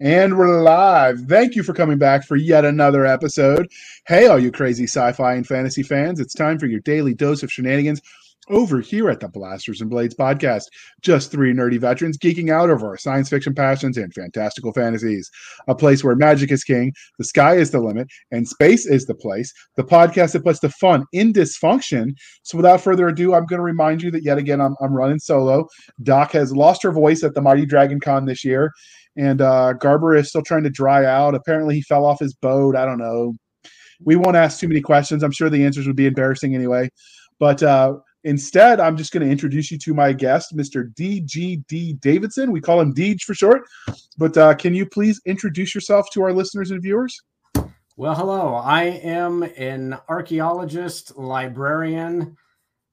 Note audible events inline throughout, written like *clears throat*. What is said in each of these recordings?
And we're live. Thank you for coming back for yet another episode. Hey, all you crazy sci fi and fantasy fans, it's time for your daily dose of shenanigans over here at the Blasters and Blades podcast. Just three nerdy veterans geeking out over our science fiction passions and fantastical fantasies. A place where magic is king, the sky is the limit, and space is the place. The podcast that puts the fun in dysfunction. So without further ado, I'm going to remind you that yet again, I'm, I'm running solo. Doc has lost her voice at the Mighty Dragon Con this year. And uh, Garber is still trying to dry out. Apparently, he fell off his boat. I don't know. We won't ask too many questions. I'm sure the answers would be embarrassing anyway. But uh, Instead, I'm just going to introduce you to my guest, Mr. DGD Davidson. We call him Deej for short. But uh, can you please introduce yourself to our listeners and viewers? Well, hello. I am an archaeologist, librarian,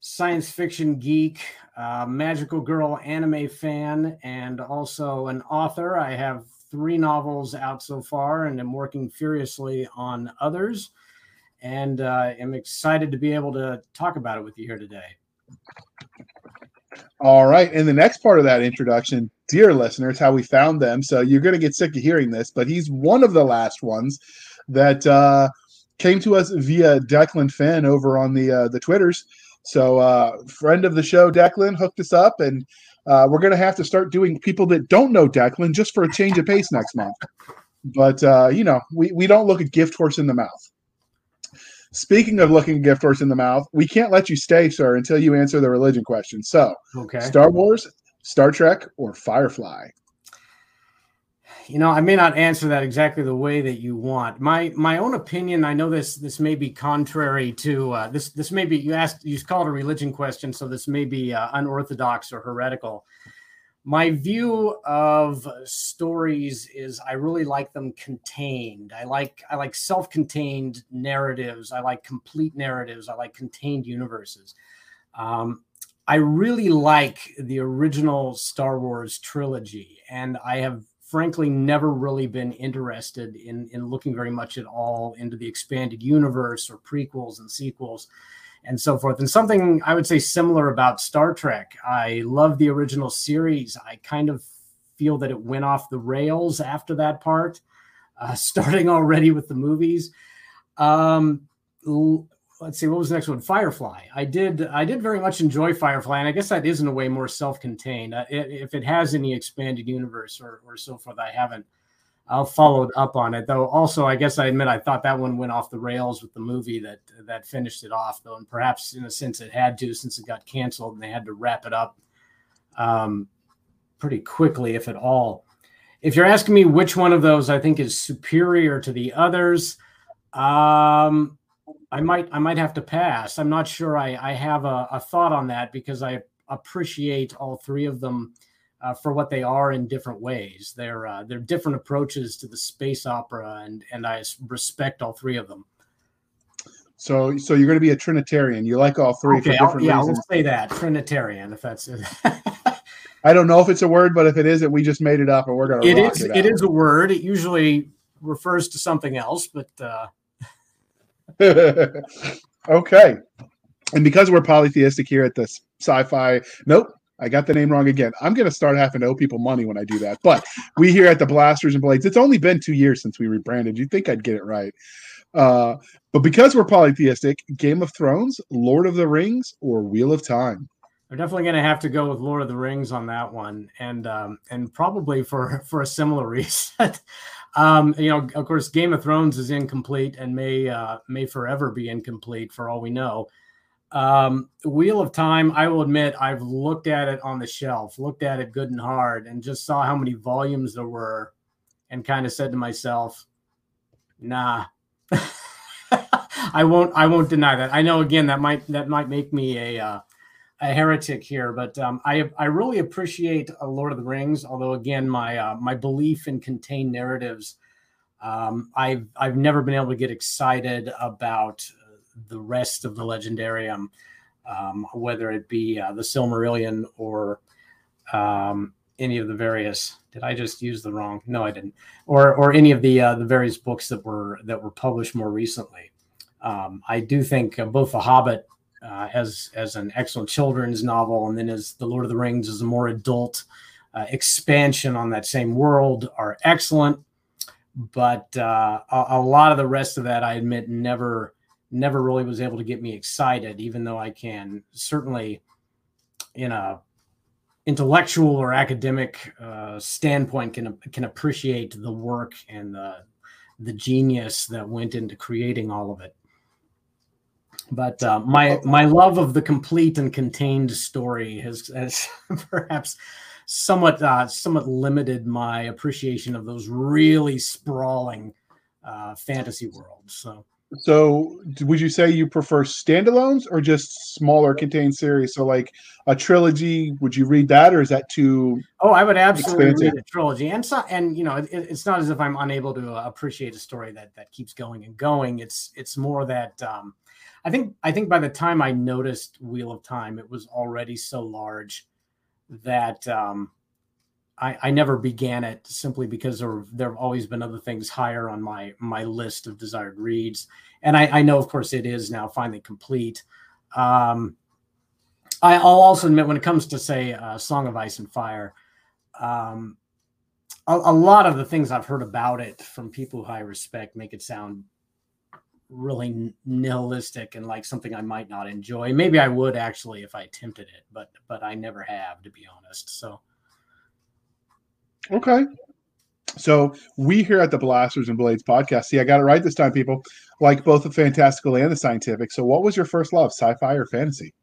science fiction geek, uh, magical girl anime fan, and also an author. I have three novels out so far and am working furiously on others. And uh, am excited to be able to talk about it with you here today. All right. And the next part of that introduction, dear listeners, how we found them. So you're going to get sick of hearing this, but he's one of the last ones that uh, came to us via Declan Finn over on the uh, the Twitters. So uh, friend of the show, Declan, hooked us up, and uh, we're going to have to start doing people that don't know Declan just for a change of pace next month. But uh, you know, we we don't look a gift horse in the mouth. Speaking of looking a gift horse in the mouth, we can't let you stay, sir, until you answer the religion question. So, okay. Star Wars, Star Trek, or Firefly? You know, I may not answer that exactly the way that you want. My my own opinion. I know this this may be contrary to uh, this. This may be you asked you called a religion question, so this may be uh, unorthodox or heretical my view of stories is I really like them contained. I like I like self-contained narratives. I like complete narratives. I like contained universes. Um, I really like the original Star Wars trilogy, and I have frankly never really been interested in in looking very much at all into the expanded universe or prequels and sequels and so forth. And something I would say similar about Star Trek. I love the original series. I kind of feel that it went off the rails after that part, uh, *laughs* starting already with the movies. Um, let's see, what was the next one? Firefly. I did. I did very much enjoy Firefly, and I guess that is in a way more self-contained. If it has any expanded universe or, or so forth, I haven't I'll followed up on it though. Also, I guess I admit I thought that one went off the rails with the movie that that finished it off though, and perhaps in a sense it had to since it got canceled and they had to wrap it up um, pretty quickly, if at all. If you're asking me which one of those I think is superior to the others, um, I might I might have to pass. I'm not sure I, I have a, a thought on that because I appreciate all three of them uh, for what they are in different ways. They're uh, they're different approaches to the space opera, and and I respect all three of them. So, so you're going to be a Trinitarian. You like all three okay, for different yeah, reasons. Yeah, will say that Trinitarian, if that's it. *laughs* I don't know if it's a word, but if it isn't, we just made it up, and we're going to. It is. It, it is a word. It usually refers to something else, but. Uh... *laughs* okay, and because we're polytheistic here at this sci-fi, nope, I got the name wrong again. I'm going to start having to owe people money when I do that. But we here at the Blasters and Blades, it's only been two years since we rebranded. You'd think I'd get it right. Uh, but because we're polytheistic, Game of Thrones, Lord of the Rings, or Wheel of Time. We're definitely going to have to go with Lord of the Rings on that one, and um, and probably for *laughs* for a similar *laughs* reason. um, you know, of course, Game of Thrones is incomplete and may uh, may forever be incomplete for all we know. Um, Wheel of Time, I will admit, I've looked at it on the shelf, looked at it good and hard, and just saw how many volumes there were, and kind of said to myself, "Nah, *laughs* I won't. I won't deny that. I know again that might that might make me a uh, a heretic here, but um, I I really appreciate a Lord of the Rings. Although again, my uh, my belief in contained narratives, um, I've I've never been able to get excited about the rest of the legendarium, um, whether it be uh, the Silmarillion or um, any of the various. Did I just use the wrong? No, I didn't. Or or any of the uh, the various books that were that were published more recently. Um, I do think uh, both The Hobbit uh, as as an excellent children's novel, and then as The Lord of the Rings as a more adult uh, expansion on that same world are excellent. But uh, a, a, lot of the rest of that, I admit, never never really was able to get me excited. Even though I can certainly, in a intellectual or academic uh, standpoint, can can appreciate the work and the the genius that went into creating all of it. But uh, my my love of the complete and contained story has, has *laughs* perhaps somewhat uh, somewhat limited my appreciation of those really sprawling uh, fantasy worlds. So, so would you say you prefer standalones or just smaller contained series? So, like a trilogy, would you read that, or is that too? Oh, I would absolutely expansive? read a trilogy, and so and you know, it, it's not as if I'm unable to appreciate a story that that keeps going and going. It's it's more that. Um, I think I think by the time I noticed Wheel of Time, it was already so large that um, I, I, never began it simply because there, there have always been other things higher on my my list of desired reads, and I, I know, of course, it is now finally complete. Um, I, will also admit, when it comes to say uh, Song of Ice and Fire, um, a, a, lot of the things I've heard about it from people who I respect make it sound really nihilistic and like something I might not enjoy. Maybe I would actually if I attempted it, but but I never have to be honest. So Okay. So we here at the Blasters and Blades podcast, see, I got it right this time, people. Like both the fantastical and the scientific. So, what was your first love, sci-fi or fantasy?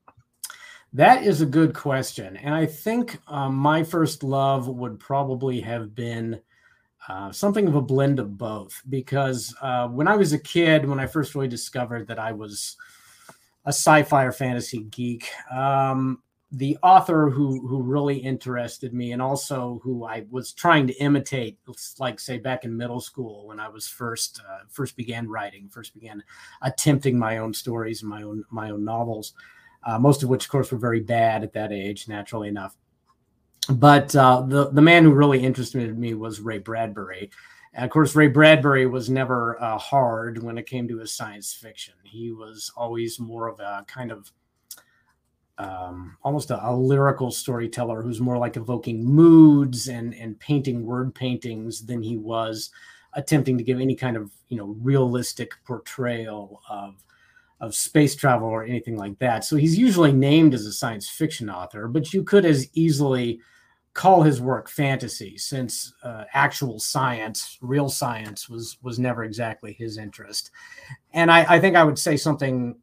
That is a good question, and I think um, my first love would probably have been uh, something of a blend of both. Because uh, when I was a kid, when I first really discovered that I was a sci-fi or fantasy geek, um, the author who who really interested me and also who I was trying to imitate, like say back in middle school when I was first uh, first began writing, first began attempting my own stories and my own my own novels, uh, most of which, of course, were very bad at that age, naturally enough but uh, the the man who really interested me was Ray Bradbury. And of course, Ray Bradbury was never uh, hard when it came to his science fiction. He was always more of a kind of um, almost a, a, lyrical storyteller who's more like evoking moods and and painting word paintings than he was attempting to give any kind of you know realistic portrayal of of space travel or anything like that. So he's usually named as a science fiction author, but you could as easily call his work fantasy since uh, actual science real science was was never exactly his interest and I, I think i would say something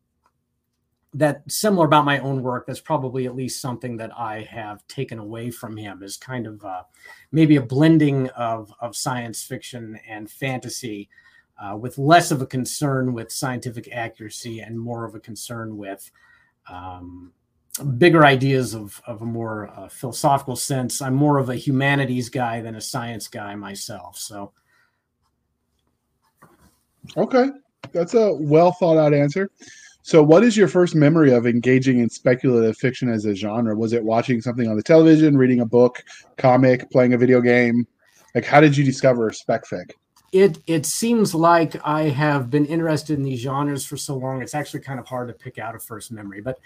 that similar about my own work that's probably at least something that i have taken away from him is kind of uh, maybe a blending of of science fiction and fantasy uh, with less of a concern with scientific accuracy and more of a concern with um, bigger ideas of, of a more uh, philosophical sense. I'm more of a humanities guy than a science guy myself. So, okay, that's a well thought out answer. So, what is your first memory of engaging in speculative fiction as a genre? Was it watching something on the television, reading a book, comic, playing a video game? Like, how did you discover spec fic? It it seems like I have been interested in these genres for so long. It's actually kind of hard to pick out a first memory, but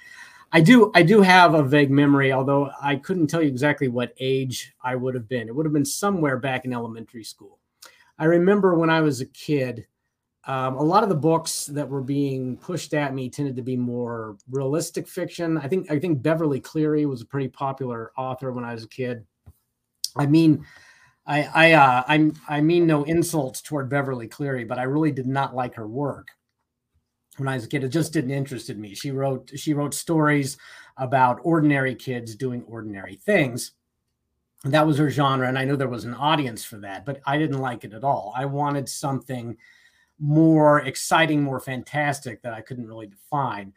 I do I do have a vague memory, although I couldn't tell you exactly what age I would have been. It would have been somewhere back in elementary school. I remember when I was a kid, um, a lot of the books that were being pushed at me tended to be more realistic fiction. I think I think Beverly Cleary was a pretty popular author when I was a kid. I mean, I I uh, I I mean no insults toward Beverly Cleary, but I really did not like her work when I was a kid. It just didn't interest me. She wrote she wrote stories about ordinary kids doing ordinary things. And that was her genre, and I know there was an audience for that, but I didn't like it at all. I wanted something more exciting, more fantastic that I couldn't really define.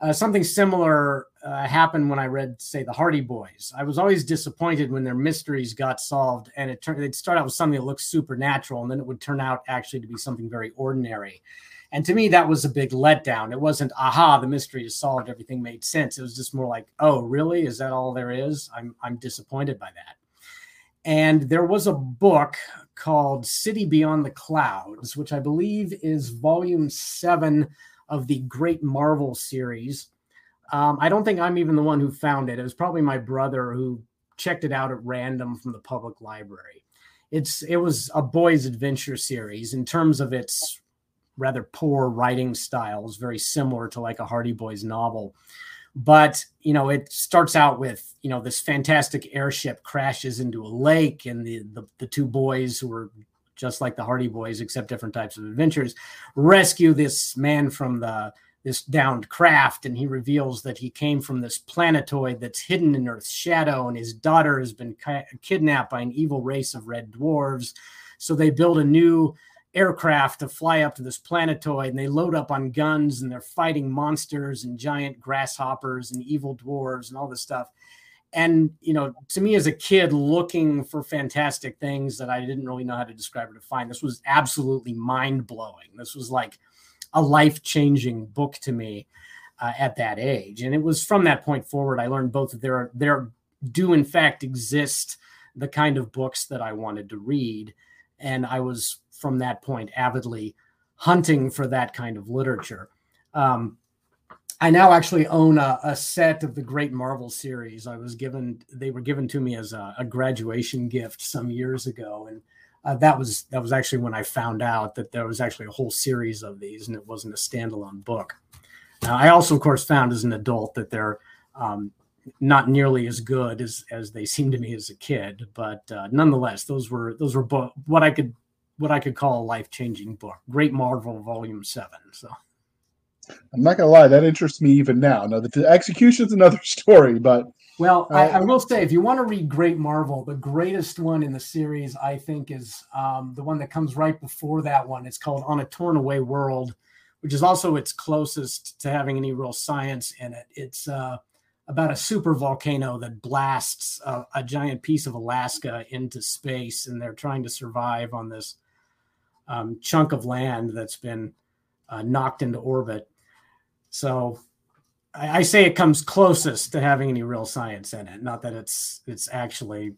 Uh, something similar uh, happened when I read, say, the Hardy Boys. I was always disappointed when their mysteries got solved, and it turned they'd start out with something that looked supernatural, and then it would turn out actually to be something very ordinary. And to me, that was a big letdown. It wasn't, aha, the mystery is solved, everything made sense. It was just more like, oh, really? Is that all there is? I'm, I'm disappointed by that. And there was a book called City Beyond the Clouds, which I believe is volume seven of the Great Marvel series. Um, I don't think I'm even the one who found it. It was probably my brother who checked it out at random from the public library. It's it was a boys' adventure series in terms of its rather poor writing styles, very similar to like a Hardy Boys novel. But you know, it starts out with you know this fantastic airship crashes into a lake, and the the, the two boys who are just like the Hardy Boys, except different types of adventures, rescue this man from the this downed craft, and he reveals that he came from this planetoid that's hidden in Earth's shadow, and his daughter has been ki- kidnapped by an evil race of red dwarves. So they build a new aircraft to fly up to this planetoid, and they load up on guns, and they're fighting monsters and giant grasshoppers and evil dwarves and all this stuff. And you know, to me as a kid looking for fantastic things that I didn't really know how to describe or define, this was absolutely mind blowing. This was like a life changing book to me uh, at that age. And it was from that point forward, I learned both that there, there do, in fact, exist the kind of books that I wanted to read. And I was from that point avidly hunting for that kind of literature. Um, I now actually own a, a, set of the Great Marvel series. I was given; they were given to me as a, a graduation gift some years ago, and uh, that was that was actually when I found out that there was actually a whole series of these, and it wasn't a standalone book. I also, of course, found as an adult that they're um, not nearly as good as as they seemed to me as a kid, but uh, nonetheless, those were those were bo- what I could what I could call a life changing book. Great Marvel Volume Seven. So. I'm not gonna lie, that interests me even now. Now the execution is another *laughs* story, but well, I, I, will say, if you want to read Great Marvel, the greatest one in the series, I think, is um, the one that comes right before that one. It's called On a Torn Away World, which is also its closest to having any real science in it. It's uh, about a super volcano that blasts a, a, giant piece of Alaska into space, and they're trying to survive on this um, chunk of land that's been uh, knocked into orbit. So I, I say it comes closest to having any real science in it. Not that it's it's actually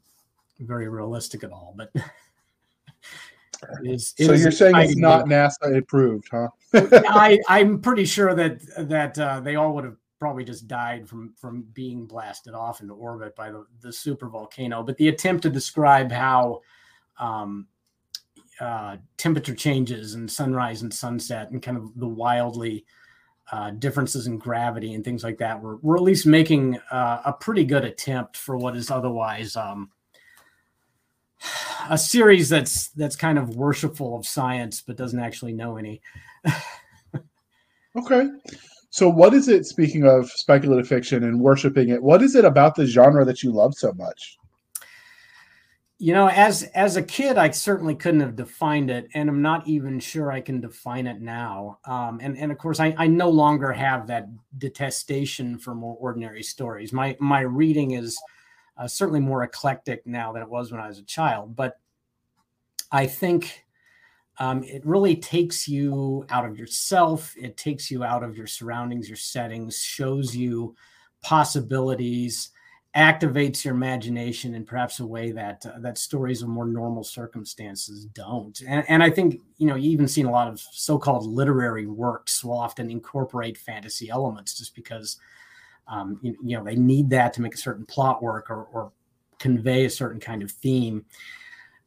very realistic at all, but *laughs* is, so you're saying it's not NASA approved, huh? I, *laughs* I'm pretty sure that that uh, they all would have probably just died from from being blasted off into orbit by the, the super volcano. But the attempt to describe how um, uh, temperature changes and sunrise and sunset and kind of the wildly uh, differences in gravity and things like that. We're, we're at least making uh, a pretty good attempt for what is otherwise um, a series that's that's kind of worshipful of science but doesn't actually know any. okay. So what is it speaking of speculative fiction and worshiping it? What is it about the genre that you love so much? You know as as a kid i certainly couldn't have defined it and i'm not even sure i can define it now. Um, and and of course I, I no longer have that detestation for more ordinary stories. My my reading is uh, certainly more eclectic now than it was when i was a child but i think um, it really takes you out of yourself it takes you out of your surroundings your settings shows you possibilities activates your imagination in perhaps a way that uh, that stories of more normal circumstances don't. And, and i think you know you even seen a lot of so-called literary works will often incorporate fantasy elements just because um, you, you, know they need that to make a certain plot work or, or convey a certain kind of theme.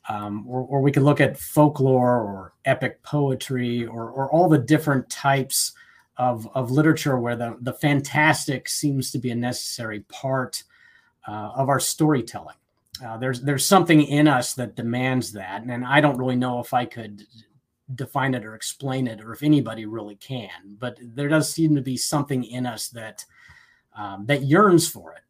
Um, or, or, we could look at folklore or epic poetry or, or all the different types of, of literature where the, the fantastic seems to be a necessary part uh, of our storytelling. Uh, there's there's something in us that demands that, and, I don't really know if I could define it or explain it, or if anybody really can. But there does seem to be something in us that um, that yearns for it,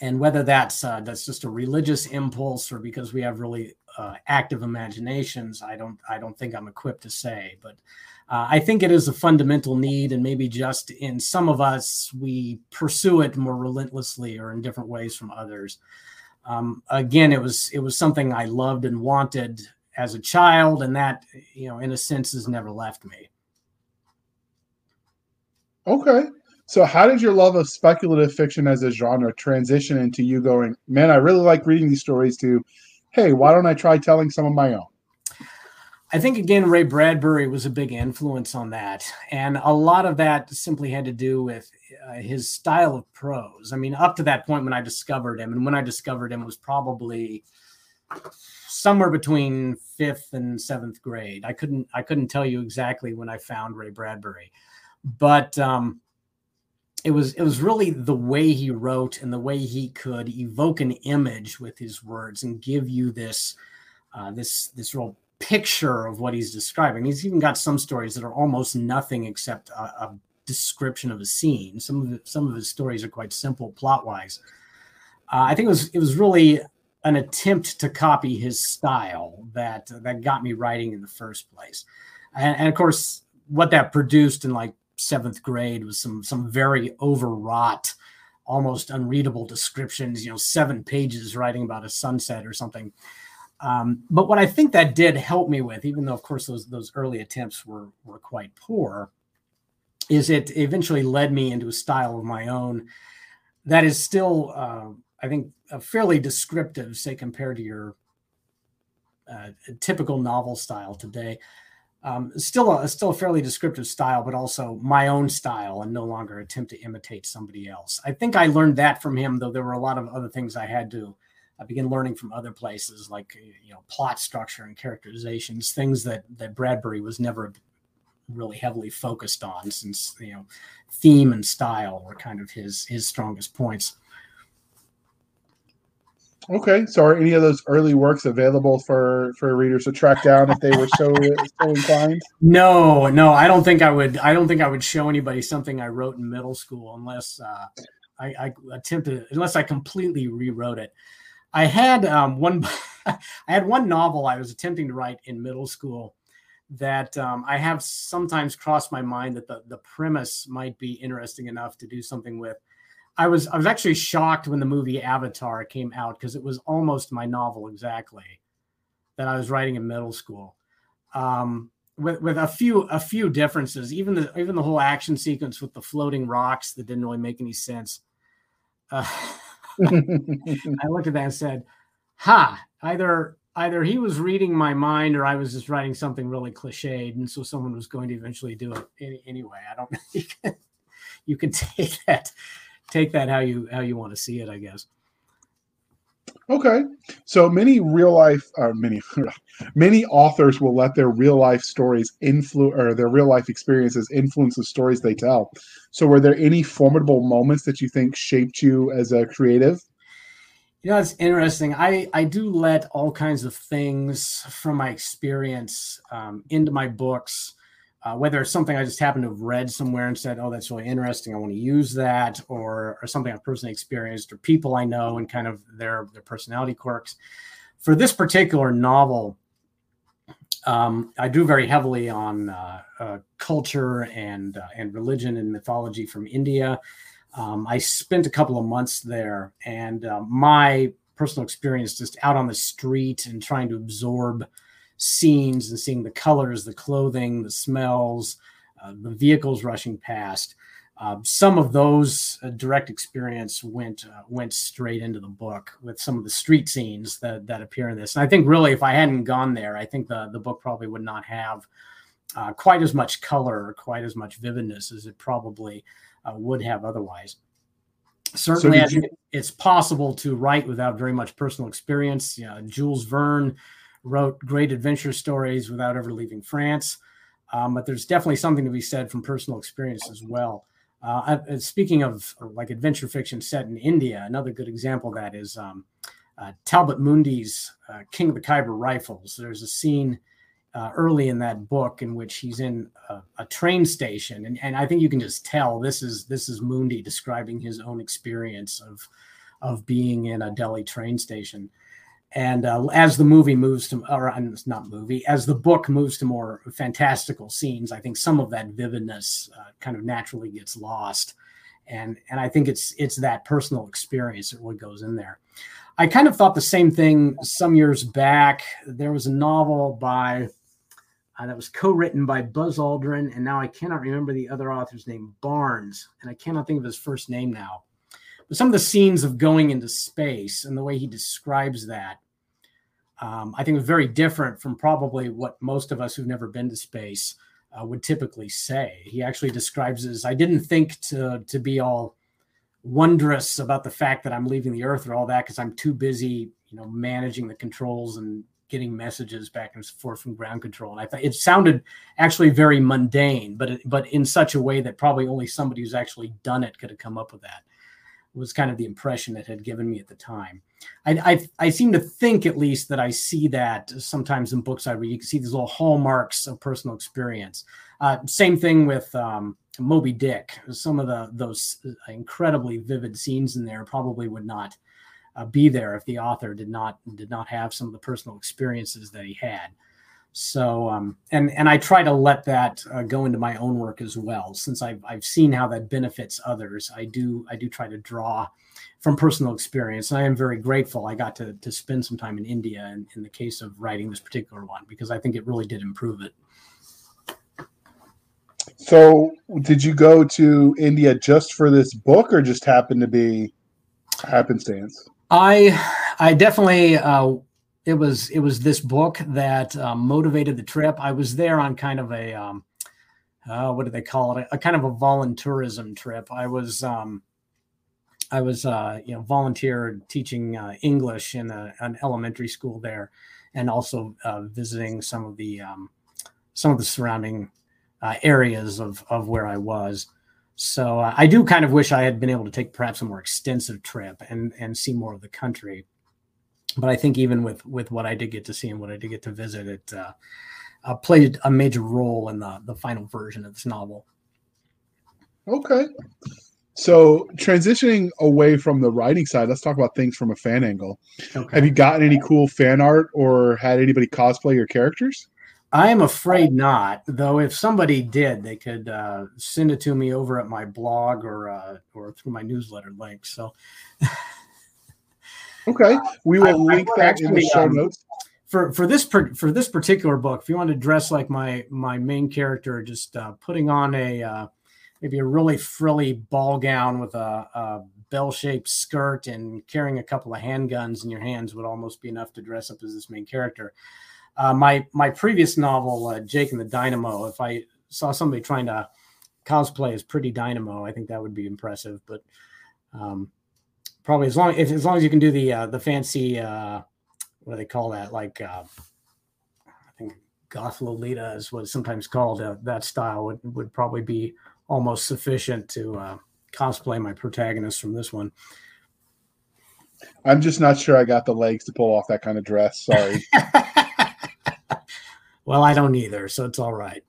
and whether that's uh, that's just a religious impulse or because we have really uh, active imaginations, I don't I don't think I'm equipped to say. But uh, I think it is a fundamental need, and maybe just in some of us, we pursue it more relentlessly or in different ways from others. Um, again, it was it was something I loved and wanted as a child, and that you know, in a sense, has never left me. Okay, so how did your love of speculative fiction as a genre transition into you going, man, I really like reading these stories? To, hey, why don't I try telling some of my own? I think again, Ray Bradbury was a big influence on that, and a lot of that simply had to do with uh, his style of prose. I mean, up to that point when I discovered him, and when I discovered him was probably somewhere between fifth and seventh grade. I couldn't I couldn't tell you exactly when I found Ray Bradbury, but um, it was it was really the way he wrote and the way he could evoke an image with his words and give you this uh, this this real picture of what he's describing. He's even got some stories that are almost nothing except a, a description of a scene. Some of the, some of his stories are quite simple plot wise. Uh, I think it was it was really an attempt to copy his style that that got me writing in the first place, and, and of course what that produced in like seventh grade was some some very overwrought almost unreadable descriptions you know seven pages writing about a sunset or something um, but what I think that did help me with, even though of course those those early attempts were were quite poor, is it eventually led me into a style of my own that is still, uh, I think, a fairly descriptive, say compared to your uh, typical novel style today. Um, still a still a fairly descriptive style, but also my own style, and no longer attempt to imitate somebody else. I think I learned that from him, though there were a lot of other things I had to I began learning from other places like you know plot structure and characterizations, things that that Bradbury was never really heavily focused on, since you know theme and style were kind of his his strongest points. Okay, so are any of those early works available for for readers to track down if they were so so inclined? No, no, I don't think I would. I don't think I would show anybody something I wrote in middle school unless uh, I, I attempted, unless I completely rewrote it. I had um, one. *laughs* I had one novel I was attempting to write in middle school that um, I have sometimes crossed my mind that the the premise might be interesting enough to do something with. I was I was actually shocked when the movie Avatar came out because it was almost my novel exactly that I was writing in middle school. Um, with, with a few a few differences, even the even the whole action sequence with the floating rocks that didn't really make any sense. Uh, *laughs* I looked at that and said, "Ha! Either either he was reading my mind, or I was just writing something really cliched, and so someone was going to eventually do it any, anyway." I don't. *laughs* You can, you can take that take that how you how you want to see it, I guess. Okay, so many real life, uh, many *laughs* many authors will let their real life stories influence or their real life experiences influence the stories they tell. So, were there any formidable moments that you think shaped you as a creative? You know, it's interesting. I I do let all kinds of things from my experience um, into my books uh, whether it's something I just happened to have read somewhere and said, "Oh, that's really interesting. I want to use that," or or something I've personally experienced, or people I know and kind of their their personality quirks. For this particular novel, um, I drew very heavily on uh, uh, culture and uh, and religion and mythology from India. Um, I spent a couple of months there, and uh, my personal experience just out on the street and trying to absorb scenes and seeing the colors, the clothing, the smells, uh, the vehicles rushing past. Uh, some of those uh, direct experience went uh, went straight into the book with some of the street scenes that that appear in this. And I think really, if I hadn't gone there, I think the the book probably would not have uh, quite as much color or quite as much vividness as it probably uh, would have otherwise. Certainly, so you- it's possible to write without very much personal experience. Yeah Jules Verne wrote great adventure stories without ever leaving France. Um, but there's definitely something to be said from personal experience as well. Uh, speaking of like adventure fiction set in India, another good example of that is um, uh, Talbot Mundy's uh, King of the Khyber Rifles. There's a scene uh, early in that book in which he's in a, a, train station, and, and I think you can just tell this is this is Mundy describing his own experience of of being in a Delhi train station. And uh, as the movie moves to, or it's not movie, as the book moves to more fantastical scenes, I think some of that vividness uh, kind of naturally gets lost. And and I think it's it's that personal experience that really goes in there. I kind of thought the same thing some years back. There was a novel by uh, that was co-written by Buzz Aldrin, and now I cannot remember the other author's name, Barnes, and I cannot think of his first name now some of the scenes of going into space and the way he describes that um, I think was very different from probably what most of us who've never been to space uh, would typically say. He actually describes it as I didn't think to to be all wondrous about the fact that I'm leaving the Earth or all that because I'm too busy, you know, managing the controls and getting messages back and forth from ground control. And I thought it sounded actually very mundane, but it, but in such a way that probably only somebody who's actually done it could have come up with that. Was kind of the impression it had given me at the time. I, I, I seem to think at least that I see that sometimes in books I read. You can see these little hallmarks of personal experience. Uh, same thing with um, Moby Dick. Some of the those incredibly vivid scenes in there probably would not uh, be there if the author did not did not have some of the personal experiences that he had. So um, and and I try to let that uh, go into my own work as well. Since I've I've seen how that benefits others, I do I do try to draw from personal experience. And I am very grateful I got to to spend some time in India in, in the case of writing this particular one because I think it really did improve it. So, did you go to India just for this book, or just happened to be happenstance? I I definitely uh, it was it was this book that um, motivated the trip. I was there on kind of a um, uh, what do they call it? A, a, kind of a volunteerism trip. I was um, I was uh, you know volunteer teaching uh, English in a, an elementary school there, and also uh, visiting some of the um, some of the surrounding uh, areas of of where I was. So uh, I do kind of wish I had been able to take perhaps a more extensive trip and and see more of the country. But I think even with with what I did get to see and what I did get to visit, it uh, uh, played a major role in the the final version of this novel. Okay. So transitioning away from the writing side, let's talk about things from a fan angle. Okay. Have you gotten any cool fan art or had anybody cosplay your characters? I am afraid not. Though, if somebody did, they could uh, send it to me over at my blog or uh, or through my newsletter link. So, *laughs* okay, we will I, link I that in the show um, notes. For for this per, for this particular book, if you want to dress like my my main character, just uh, putting on a uh, maybe a really frilly ball gown with a, a bell shaped skirt and carrying a couple of handguns in your hands would almost be enough to dress up as this main character. Uh, my my previous novel, uh, Jake and the Dynamo, if I saw somebody trying to cosplay as Pretty Dynamo, I think that would be impressive. But um, probably as long if, as long as you can do the uh, the fancy uh, what do they call that? Like uh, I think Goth Lolita is what it's sometimes called. Uh, that style would would probably be almost sufficient to uh, cosplay my protagonist from this one. I'm just not sure I got the legs to pull off that kind of dress. Sorry. *laughs* Well, I don't either, so it's all right.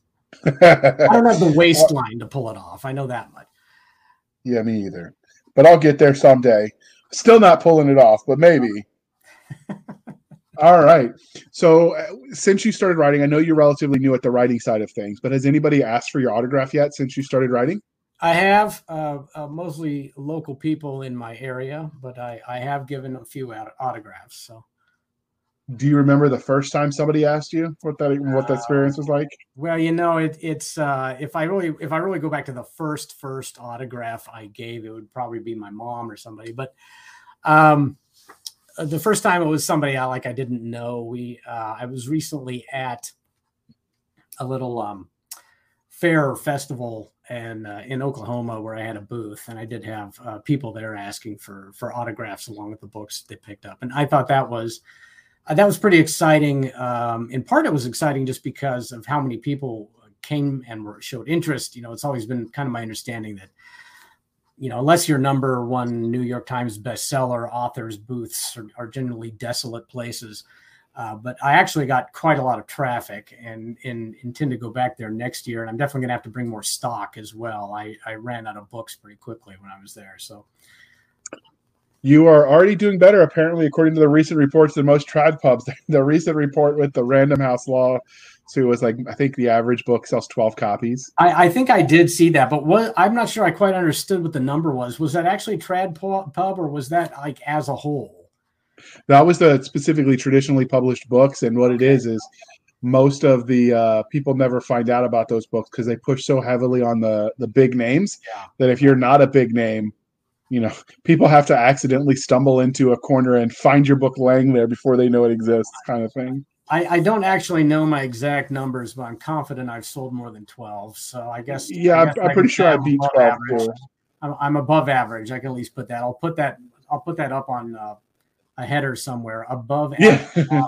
*laughs* I don't have the waistline to pull it off. I know that much. Yeah, me either. But I'll get there someday. Still not pulling it off, but maybe. *laughs* all right. So, uh, since you started writing, I know you're relatively new at the writing side of things, but has anybody asked for your autograph yet since you started writing? I have uh, uh, mostly local people in my area, but I, I have given a few autographs. So do you remember the first time somebody asked you what that what that experience was like? Well, you know, it, it's uh, if I really if I really go back to the first first autograph I gave, it would probably be my mom or somebody. But um, the first time it was somebody I like I didn't know. We uh, I was recently at a little um, fair festival and uh, in Oklahoma where I had a booth, and I did have uh, people there asking for for autographs along with the books they picked up, and I thought that was uh, that was pretty exciting. Um, in part, it was exciting just because of how many people came and were, showed interest. You know, it's always been kind of my understanding that, you know, unless you're number one New York Times bestseller, authors' booths are, are generally desolate places. Uh, but I actually got quite a lot of traffic and, and, intend to go back there next year. And I'm definitely going to have to bring more stock as well. I, I ran out of books pretty quickly when I was there. So you are already doing better, apparently, according to the recent reports in most trad pubs. *laughs* The recent report with the Random House Law so it was like I think the average book sells 12 copies. I, I, think I did see that, but what I'm not sure I quite understood what the number was. Was that actually trad pub or was that like as a whole? That was the specifically traditionally published books, and what it is is most of the uh, people never find out about those books because they push so heavily on the the big names yeah. that if you're not a big name, you know *laughs* people have to accidentally stumble into a corner and find your book laying there before they know it exists kind of thing. I, I don't actually know my exact numbers but i'm confident i've sold more than 12 so i guess yeah I guess i'm, I'm pretty sure i beat 12 too. I'm, I'm above average. I can at least put that i'll put that i'll put that up on uh, a header somewhere above yeah. *laughs*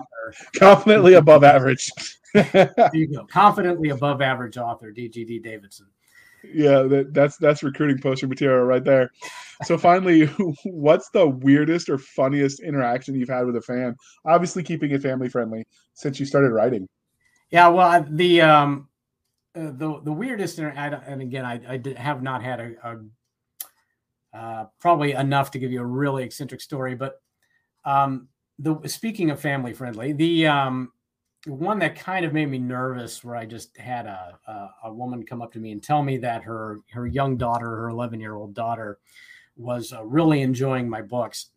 confidently above average. *laughs* There you go. Confidently above average author dgd davidson yeah that, that's that's recruiting poster material right there. So finally *laughs* what's the weirdest or funniest interaction you've had with a fan? Obviously keeping it family friendly since you started writing. Yeah well the um uh, the the weirdest and again i i did, have not had a, a uh, probably enough to give you a really eccentric story but um the speaking of family friendly the um one that kind of made me nervous where i just had a, a, a woman come up to me and tell me that her her young daughter her 11 year old daughter was uh, really enjoying my books.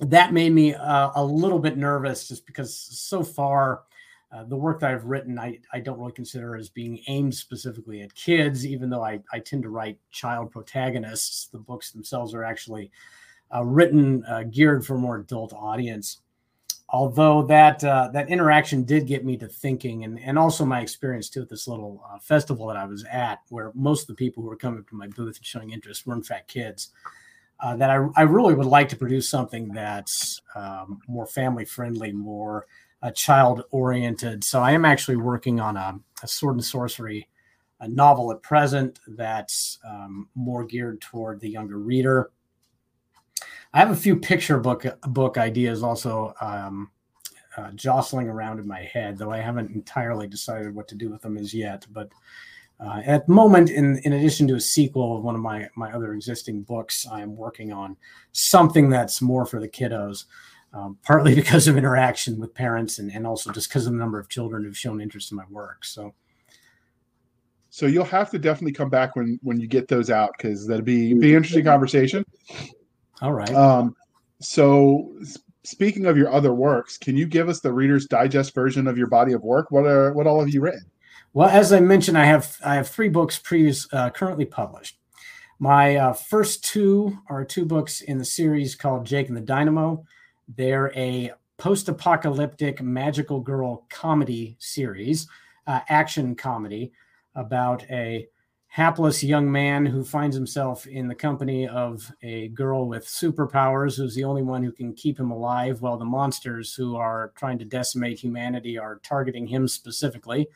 That made me uh, a little bit nervous just because so far uh, the work that i've written I, I don't really consider as being aimed specifically at kids even though i, I tend to write child protagonists. The books themselves are actually uh, written uh, geared for a more adult audience although that uh, that interaction did get me to thinking and, and also my experience too at this little uh, festival that i was at where most of the people who were coming to my booth and showing interest were in fact kids uh, that I, I really would like to produce something that's um, more family friendly more uh, child oriented so i am actually working on a, a sword and sorcery novel at present that's um, more geared toward the younger reader I have a few picture book book ideas also um, uh, jostling around in my head, though I haven't entirely decided what to do with them as yet. But uh, at the moment, in in addition to a sequel of one of my my other existing books, I am working on something that's more for the kiddos. Um, partly *laughs* because of interaction with parents and, and also just because of the number of children who've shown interest in my work. So, so you'll have to definitely come back when when you get those out because that'd be be interesting conversation. All right. Um, so speaking of your other works, can you give us the Reader's Digest version of your body of work? What are what all have you written? Well, as I mentioned, I have I have three books previous uh, currently published. My uh, first two are two books in the series called Jake and the Dynamo. They're a post-apocalyptic magical girl comedy series, uh, action comedy about a hapless young man who finds himself in the company of a girl with superpowers who's the only one who can keep him alive while the monsters who are trying to decimate humanity are targeting him specifically.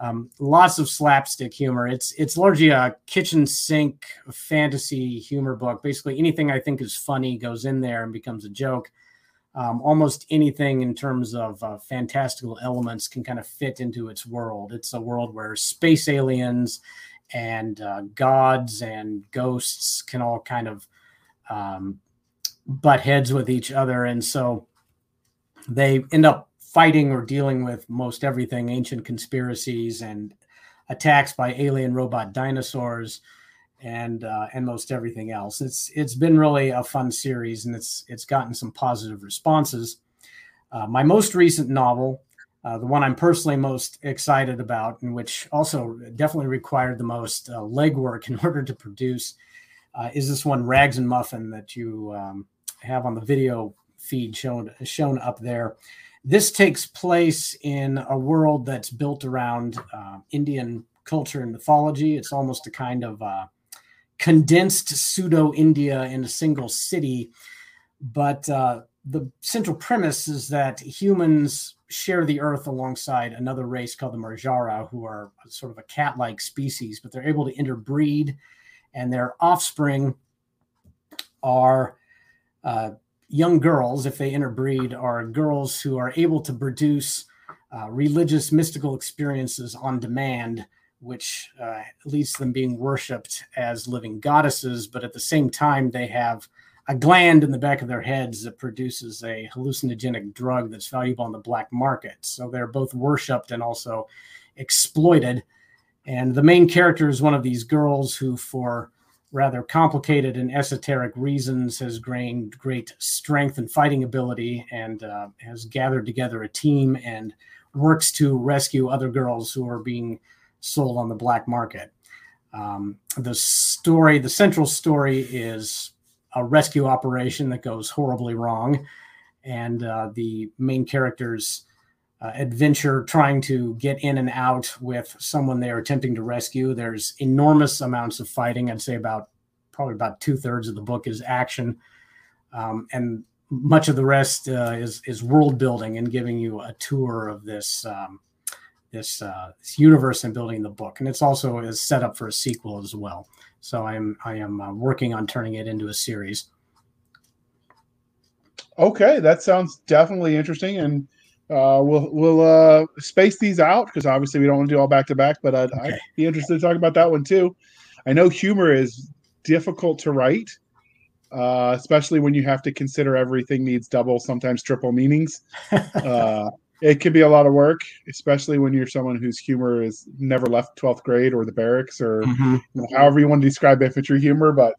Um, lots of slapstick humor. It's it's largely a kitchen sink fantasy humor book. Basically anything i think is funny goes in there and becomes a joke. Um, almost anything in terms of uh, fantastical elements can kind of fit into its world. It's a world where space aliens and uh, gods and ghosts can all kind of um, butt heads with each other. And so they end up fighting or dealing with most everything ancient conspiracies and attacks by alien robot dinosaurs and uh, and most everything else. It's it's been really a fun series and it's it's gotten some positive responses. Uh, my most recent novel uh, the one I'm personally most excited about, and which also definitely required the most uh, legwork *laughs* in order to produce, uh, is this one Rags and Muffin that you um, have on the video feed shown shown up there. This takes place in a world that's built around uh, Indian culture and mythology. It's almost a kind of uh, condensed pseudo India in a single city, but the central premise is that humans share the earth alongside another race called the Marjara, who are sort of a cat like species, but they're able to interbreed, and their offspring are uh, young girls, if they interbreed, are girls who are able to produce uh, religious mystical experiences on demand, which uh, leads to them being worshipped as living goddesses, but at the same time, they have a gland in the back of their heads that produces a hallucinogenic drug that's valuable on the black market. So they're both worshipped and also exploited. And the main character is one of these girls who, for rather complicated and esoteric reasons, has gained great strength and fighting ability and uh, has gathered together a team and works to rescue other girls who are being sold on the black market. Um, the story, the central story, is a rescue operation that goes horribly wrong, and uh, the main characters. Uh, adventure trying to get in and out with someone they are attempting to rescue. There's enormous amounts of fighting. I'd say about probably about two thirds of the book is action, um, and much of the rest uh, is is world building and giving you a tour of this um, this uh, this universe and building the book. And it's also is set up for a sequel as well. So I am I am uh, working on turning it into a series. Okay, that sounds definitely interesting, and uh, we'll we'll uh, space these out because obviously we don't want to do all back to back. But I'd, okay. I'd be interested to talk about that one too. I know humor is difficult to write, uh, especially when you have to consider everything needs double, sometimes triple meanings. *laughs* It can be a lot of work, especially when you're someone whose humor is never left 12th grade or the barracks or mm-hmm. you know, however you want to describe infantry humor. But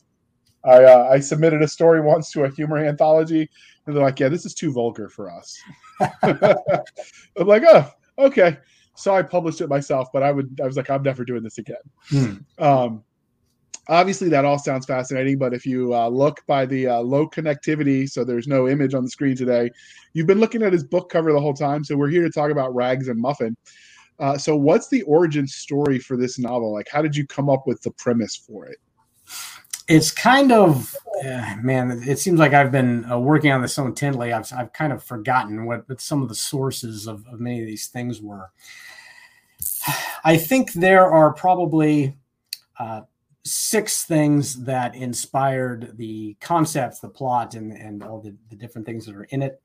I, uh, I submitted a story once to a humor anthology, and they're like, "Yeah, this is too vulgar for us." *laughs* I'm like, "Oh, okay." So I published it myself, but I would I was like, "I'm never doing this again." Hmm. Um, obviously that all sounds fascinating but if you uh, look by the uh, low connectivity so there's no image on the screen today you've been looking at his book cover the whole time so we're here to talk about rags and muffin. Uh, so what's the origin story for this novel? Like how did you come up with the premise for it? It's kind of uh, man it seems like i've been uh, working on this so intently I've, I've kind of forgotten what, what some of the sources of, of many of these things were. I think there are probably uh, six things that inspired the concepts, the plot, and, and all the, the different things that are in it.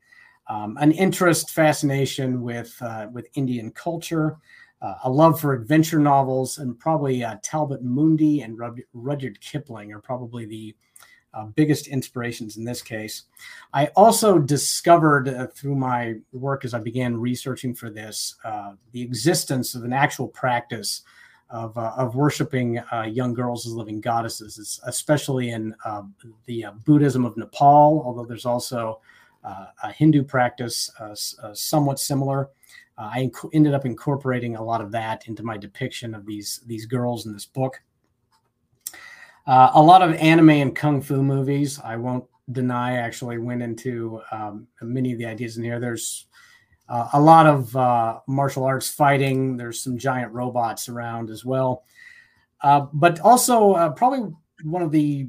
Um, an interest, fascination with uh, with Indian culture, uh, a love for adventure novels, and probably uh, Talbot Mundy and Rudyard Kipling are probably the uh, biggest inspirations in this case. I also discovered uh, through my work as I began researching for this uh, the existence of an actual practice of, uh, of worshiping uh, young girls as living goddesses, especially in uh, the uh, Buddhism of Nepal, although there's also uh, a Hindu practice uh, somewhat similar. I inc- ended up incorporating a lot of that into my depiction of these, these girls in this book. a lot of anime and kung fu movies. I won't deny actually went into um, many of the ideas in here. There's uh, a lot of uh, martial arts fighting. There's some giant robots around as well. Uh, but also, uh, probably one of the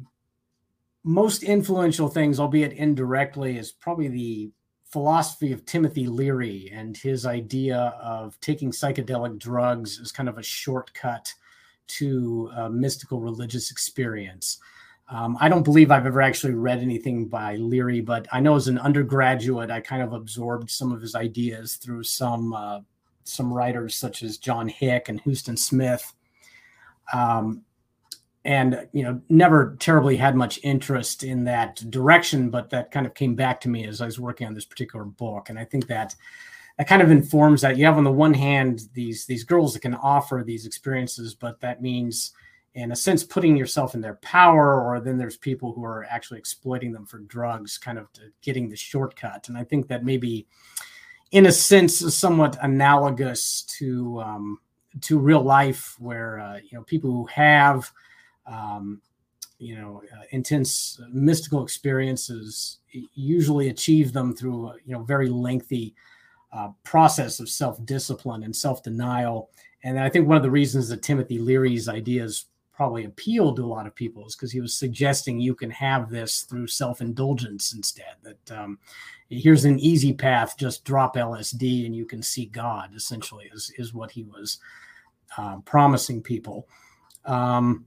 most influential things, albeit indirectly, is probably the philosophy of Timothy Leary and his idea of taking psychedelic drugs as kind of a shortcut to a mystical religious experience. Um, I don't believe I've ever actually read anything by Leary, but I know as an undergraduate, I kind of absorbed some of his ideas through some uh, some writers such as John Hick and Huston Smith, um, and you know, never terribly had much interest in that direction, but that kind of came back to me as I was working on this particular book, and I think that that kind of informs that you have on the one hand these these girls that can offer these experiences, but that means in a sense putting yourself in their power or then there's people who are actually exploiting them for drugs kind of getting the shortcut. And i think that maybe in a sense is somewhat analogous to um, to real life where uh, you know people who have um, you know uh, intense mystical experiences usually achieve them through a you know very lengthy uh, process of self-discipline and self-denial. And i think one of the reasons that timothy leary's ideas probably appealed to a lot of people is because he was suggesting you can have this through self-indulgence instead that um, here's an easy path just drop lsd and you can see god essentially is, is what he was uh, promising people. Um,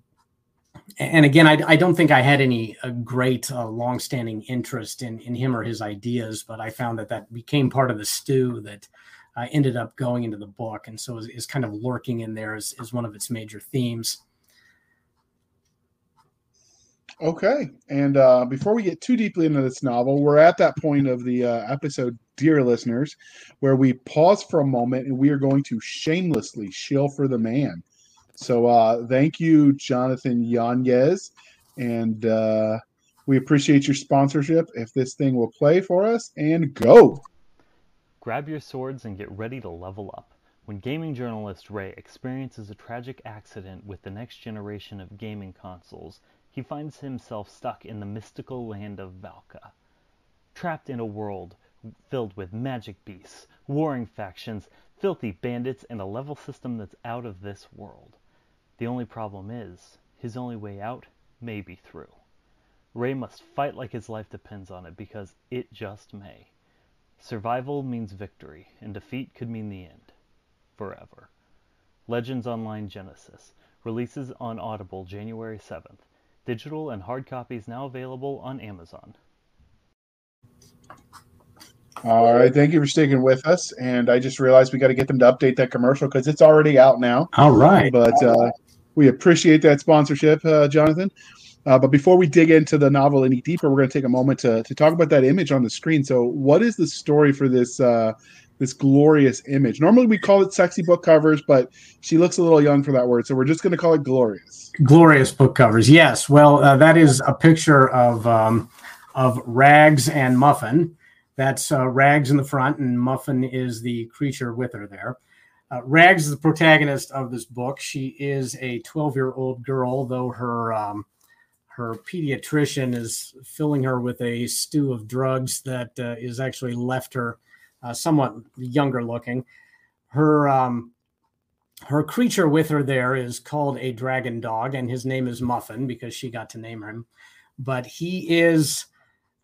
and again I, I, don't think i had any a great uh, long-standing interest in, in him or his ideas but i found that that became part of the stew that uh, ended up going into the book and so is, is kind of lurking in there as, as one of its major themes Okay. And uh, before we get too deeply into this novel, we're at that point of the uh, episode, dear listeners, where we pause for a moment and we are going to shamelessly shill for the man. So uh, thank you, Jonathan Yanez. And uh, we appreciate your sponsorship. If this thing will play for us, and go. Grab your swords and get ready to level up. when gaming journalist Ray experiences a tragic accident with the next generation of gaming consoles, he finds himself stuck in the mystical land of Valka. Trapped in a world filled with magic beasts, warring factions, filthy bandits, and a level system that's out of this world. The only problem is, his only way out may be through. Ray must fight like his life depends on it because it just may. Survival means victory, and defeat could mean the end. Forever. Legends Online Genesis releases on Audible January 7th. Digital and hard copies now available on Amazon. All right, thank you for sticking with us. And I just realized we got to get them to update that commercial because it's already out now. All right. But uh, we appreciate that sponsorship, uh, Jonathan. Uh, but before we dig into the novel any deeper, we're going to take a moment to, to talk about that image on the screen. So, what is the story for this uh, this glorious image? Normally, we call it sexy book covers, but she looks a little young for that word, so we're just going to call it glorious. Glorious book covers. Yes. Well, uh, that is a picture of um, of Rags and Muffin. That's uh, Rags in the front, and Muffin is the creature with her there. Uh, Rags is the protagonist of this book. She is a 12 year old girl, though her um, her pediatrician is filling her with a stew of drugs that uh, is actually left her uh, somewhat younger looking. Her um, her creature with her there is called a dragon dog, and his name is Muffin because she got to name him. But he is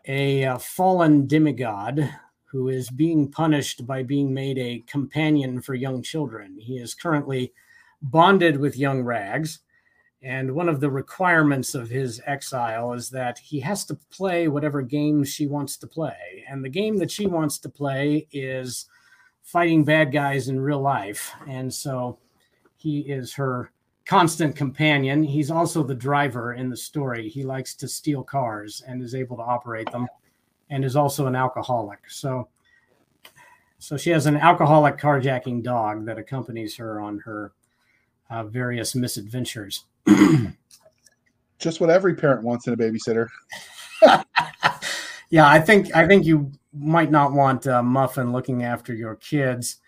a, a uh, fallen demigod who is being punished by being made a companion for young children. He is currently bonded with young Rags and one of the requirements of his exile is that he has to play whatever game she wants to play. And the game that she wants to play is fighting bad guys in real life. And so he is her constant companion. He's also the driver in the story. He likes to steal cars and is able to operate them and is also an alcoholic. So so she has an alcoholic carjacking dog that accompanies her on her uh, various misadventures. *clears throat* Just what every parent wants in a babysitter. *laughs* yeah, I think I think you might not want uh, Muffin looking after your kids.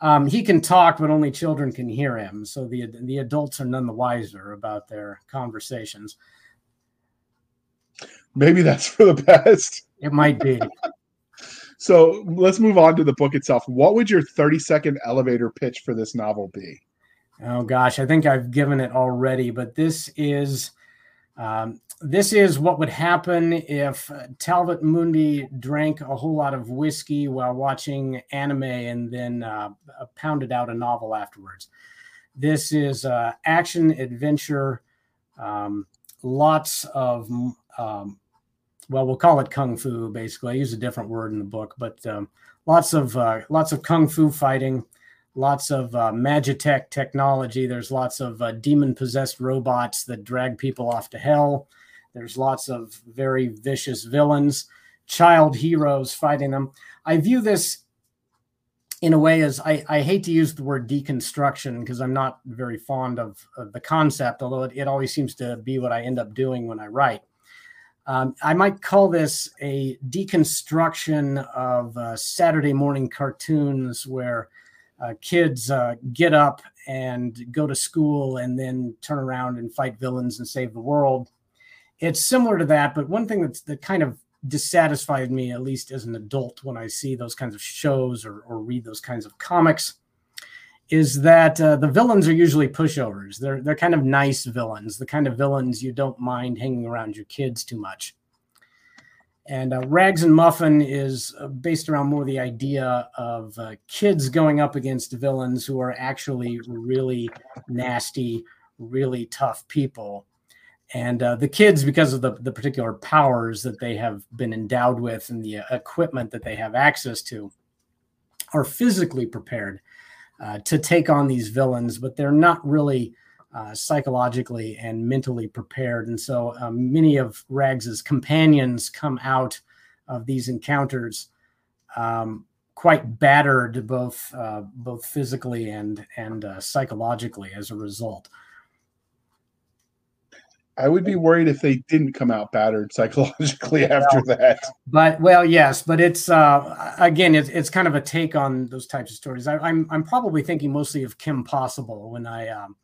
Um, he can talk, but only children can hear him. So the the adults are none the wiser about their conversations. Maybe that's for the best. It might be. *laughs* so let's move on to the book itself. What would your 30 second elevator pitch for this novel be? Oh gosh, I think I've given it already, but this is um, this is what would happen if Talbot Mundy drank a whole lot of whiskey while watching anime and then uh, pounded out a novel afterwards. This is uh, action adventure, um, lots of um, well, we'll call it kung fu. Basically, I use a different word in the book, but um, lots of uh, lots of kung fu fighting lots of uh, magitech technology. There's lots of uh, demon possessed robots that drag people off to hell. There's lots of very vicious villains, child heroes fighting them. I view this in a way as I, I hate to use the word deconstruction because I'm not very fond of, of the concept, although it, it, always seems to be what I end up doing when I write. Um, I might call this a deconstruction of uh, Saturday morning cartoons where uh, kids uh, get up and go to school and then turn around and fight villains and save the world. It's similar to that, but one thing that's that kind of dissatisfied me, at least as an adult, when I see those kinds of shows or, or read those kinds of comics, is that uh, the villains are usually pushovers. They're they're kind of nice villains, the kind of villains you don't mind hanging around your kids too much. And uh, Rags and Muffin is uh, based around more the idea of uh, kids going up against villains who are actually really nasty, really tough people. And uh, the kids, because of the, the particular powers that they have been endowed with and the uh, equipment that they have access to, are physically prepared uh, to take on these villains, but they're not really uh, psychologically and mentally prepared. And so um, many of Rags's companions come out of these encounters um, quite battered, both uh, both physically and and uh, psychologically as a result. I would be worried if they didn't come out battered *laughs* psychologically after well, that. But well, yes, but it's uh, again, it's it's kind of a take on those types of stories. I, am I'm, I'm probably thinking mostly of Kim Possible when I um,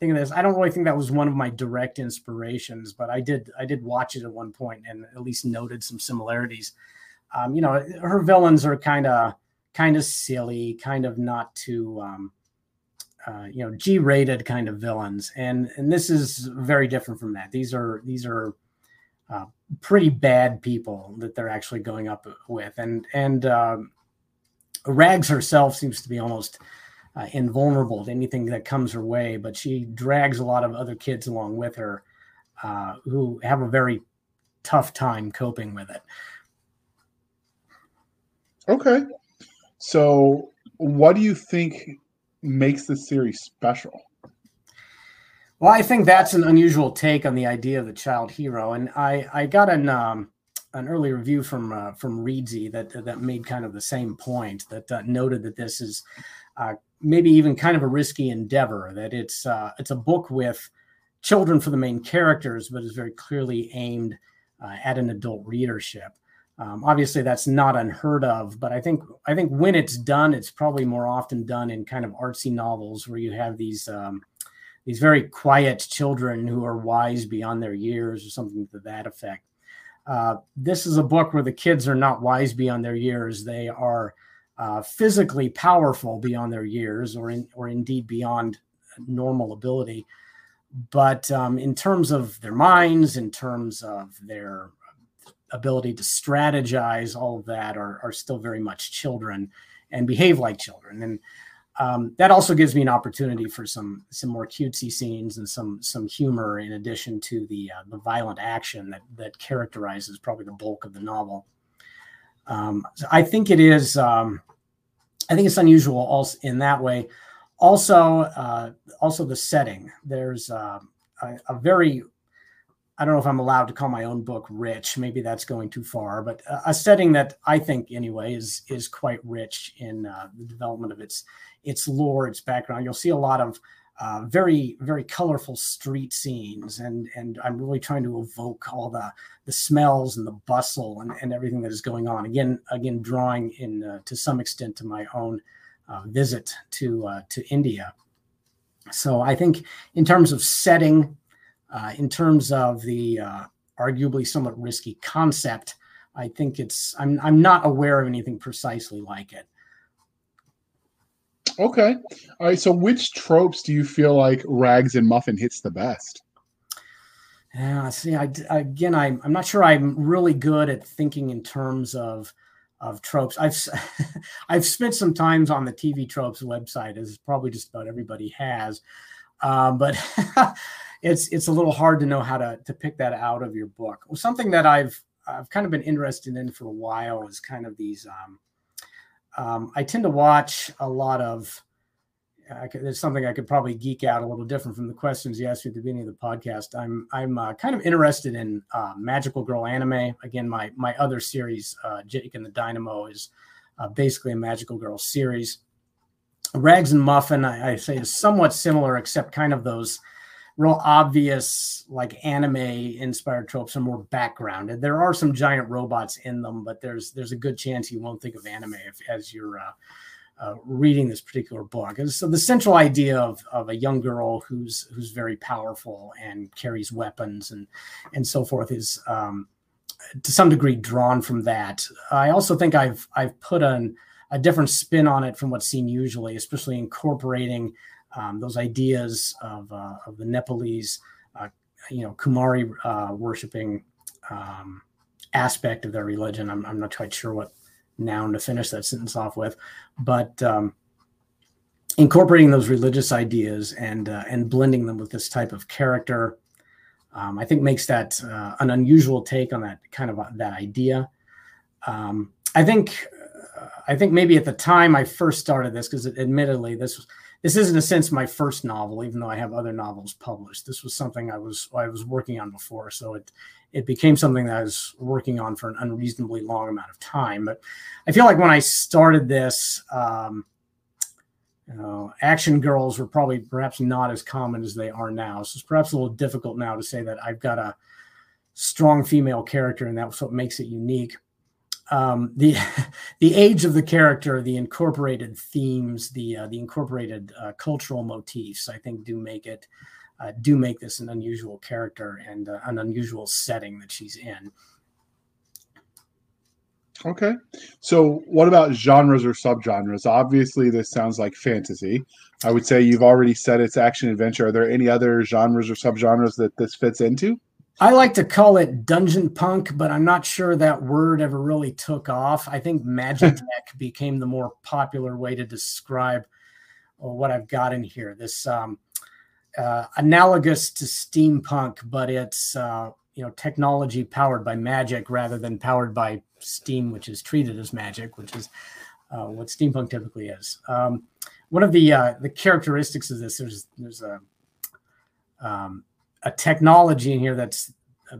think of this. I don't really think that was one of my direct inspirations, but I did I did watch it at one point and at least noted some similarities. Um, you know, her villains are kind of kind of silly, kind of not too um, uh, you know G-rated kind of villains, and and this is very different from that. These are these are uh, pretty bad people that they're actually going up with, and and um, Rags herself seems to be almost uh, invulnerable to anything that comes her way, but she drags a lot of other kids along with her uh, who have a very tough time coping with it. Okay, so what do you think makes this series special? Well, I think that's an unusual take on the idea of the child hero, and I I got an um, an early review from uh, from Reedsy that that made kind of the same point that uh, noted that this is uh, maybe even kind of a risky endeavor that it's uh, it's a book with children for the main characters, but is very clearly aimed uh, at an adult readership. Um, obviously, that's not unheard of, but I think I think when it's done, it's probably more often done in kind of artsy novels where you have these um, these very quiet children who are wise beyond their years or something to that effect. Uh, this is a book where the kids are not wise beyond their years; they are uh, physically powerful beyond their years, or in, or indeed beyond normal ability. But um, in terms of their minds, in terms of their ability to strategize, all of that are, are still very much children and behave like children. And um, that also gives me an opportunity for some some more cutesy scenes and some some humor in addition to the uh, the violent action that that characterizes probably the bulk of the novel. Um, I think it is. Um, I think it's unusual also in that way. Also, uh, also the setting. There's uh, a, a very I don't know if I'm allowed to call my own book rich. Maybe that's going too far, but a setting that I think anyway is is quite rich in uh, the development of its its lore, its background. You'll see a lot of uh, very very colorful street scenes, and and I'm really trying to evoke all the the smells and the bustle and, and everything that is going on. Again, again, drawing in uh, to some extent to my own uh, visit to uh, to India. So I think in terms of setting uh, in terms of the uh, arguably somewhat risky concept, I think it's I'm I'm not aware of anything precisely like it. Okay, all right. So, which tropes do you feel like Rags and Muffin hits the best? Yeah, see, I again, I'm I'm not sure I'm really good at thinking in terms of of tropes. I've *laughs* I've spent some times on the TV tropes website, as probably just about everybody has, um, but *laughs* it's it's a little hard to know how to to pick that out of your book. Well, something that I've I've kind of been interested in for a while is kind of these. Um, um, I tend to watch a lot of. There's something I could probably geek out a little different from the questions you asked me at the beginning of the podcast. I'm I'm uh, kind of interested in uh, magical girl anime. Again, my my other series, uh, Jake and the Dynamo, is uh, basically a magical girl series. Rags and Muffin, I, I say, is somewhat similar, except kind of those real obvious like anime inspired tropes are more backgrounded. There are some giant robots in them, but there's there's a good chance you won't think of anime if, as you're uh, uh, reading this particular book. And so the central idea of, of a young girl who's who's very powerful and carries weapons and and so forth is um, to some degree drawn from that. I also think I've I've put an a different spin on it from what's seen usually, especially incorporating um, those ideas of, uh, of the Nepalese, uh, you know, Kumari uh, worshiping um, aspect of their religion. I'm, I'm, not quite sure what noun to finish that sentence off with, but um, incorporating those religious ideas and uh, and blending them with this type of character, um, I think makes that uh, an unusual take on that kind of uh, that idea. Um, I think I think maybe at the time I first started this, because admittedly this was this is in a sense my first novel, even though I have other novels published. This was something I was I was working on before, so it it became something that I was working on for an unreasonably long amount of time. But I feel like when I started this, um, uh, action girls were probably perhaps not as common as they are now. So it's perhaps a little difficult now to say that I've got a strong female character and that's what makes it unique. Um, the *laughs* the age of the character, the incorporated themes, the uh, the incorporated uh, cultural motifs, I think do make it uh, do make this an unusual character and uh, an unusual setting that she's in. Okay. So, what about genres or subgenres? Obviously, this sounds like fantasy. I would say you've already said it's action adventure. Are there any other genres or subgenres that this fits into? I like to call it dungeon punk, but I'm not sure that word ever really took off. I think Magitech *laughs* became the more popular way to describe what I've got in here. This um, uh, analogous to steampunk, but it's uh, you know technology powered by magic rather than powered by steam, which is treated as magic, which is uh, what steampunk typically is. Um, one of the uh, the characteristics of this there's there's a um, a technology in here that's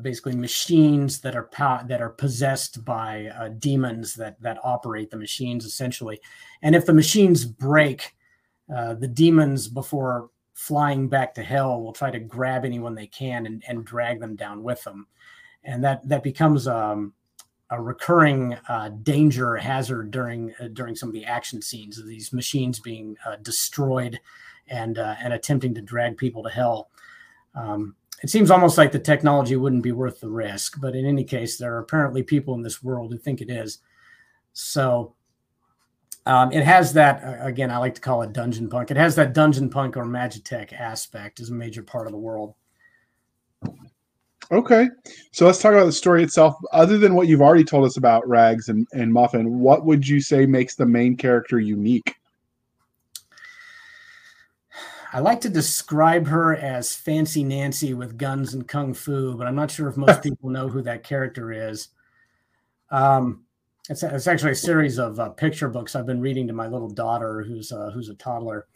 basically machines that are that are possessed by uh, demons that that operate the machines essentially, and if the machines break, uh, the demons before flying back to hell will try to grab anyone they can and, and drag them down with them and that that becomes um, a recurring uh, danger hazard during uh, during some of the action scenes of these machines being uh, destroyed and uh, and attempting to drag people to hell. Um, it seems almost like the technology wouldn't be worth the risk, but in any case, there are apparently people in this world who think it is. So um, it has that again. I like to call it dungeon punk. It has that dungeon punk or magitech aspect as a major part of the world. Okay, so let's talk about the story itself. Other than what you've already told us about Rags and, and Muffin, what would you say makes the main character unique? I like to describe her as Fancy Nancy with guns and kung fu, but I'm not sure if most *laughs* people know who that character is. Um, it's, it's actually a series of uh, picture books I've been reading to my little daughter, who's uh, who's a toddler.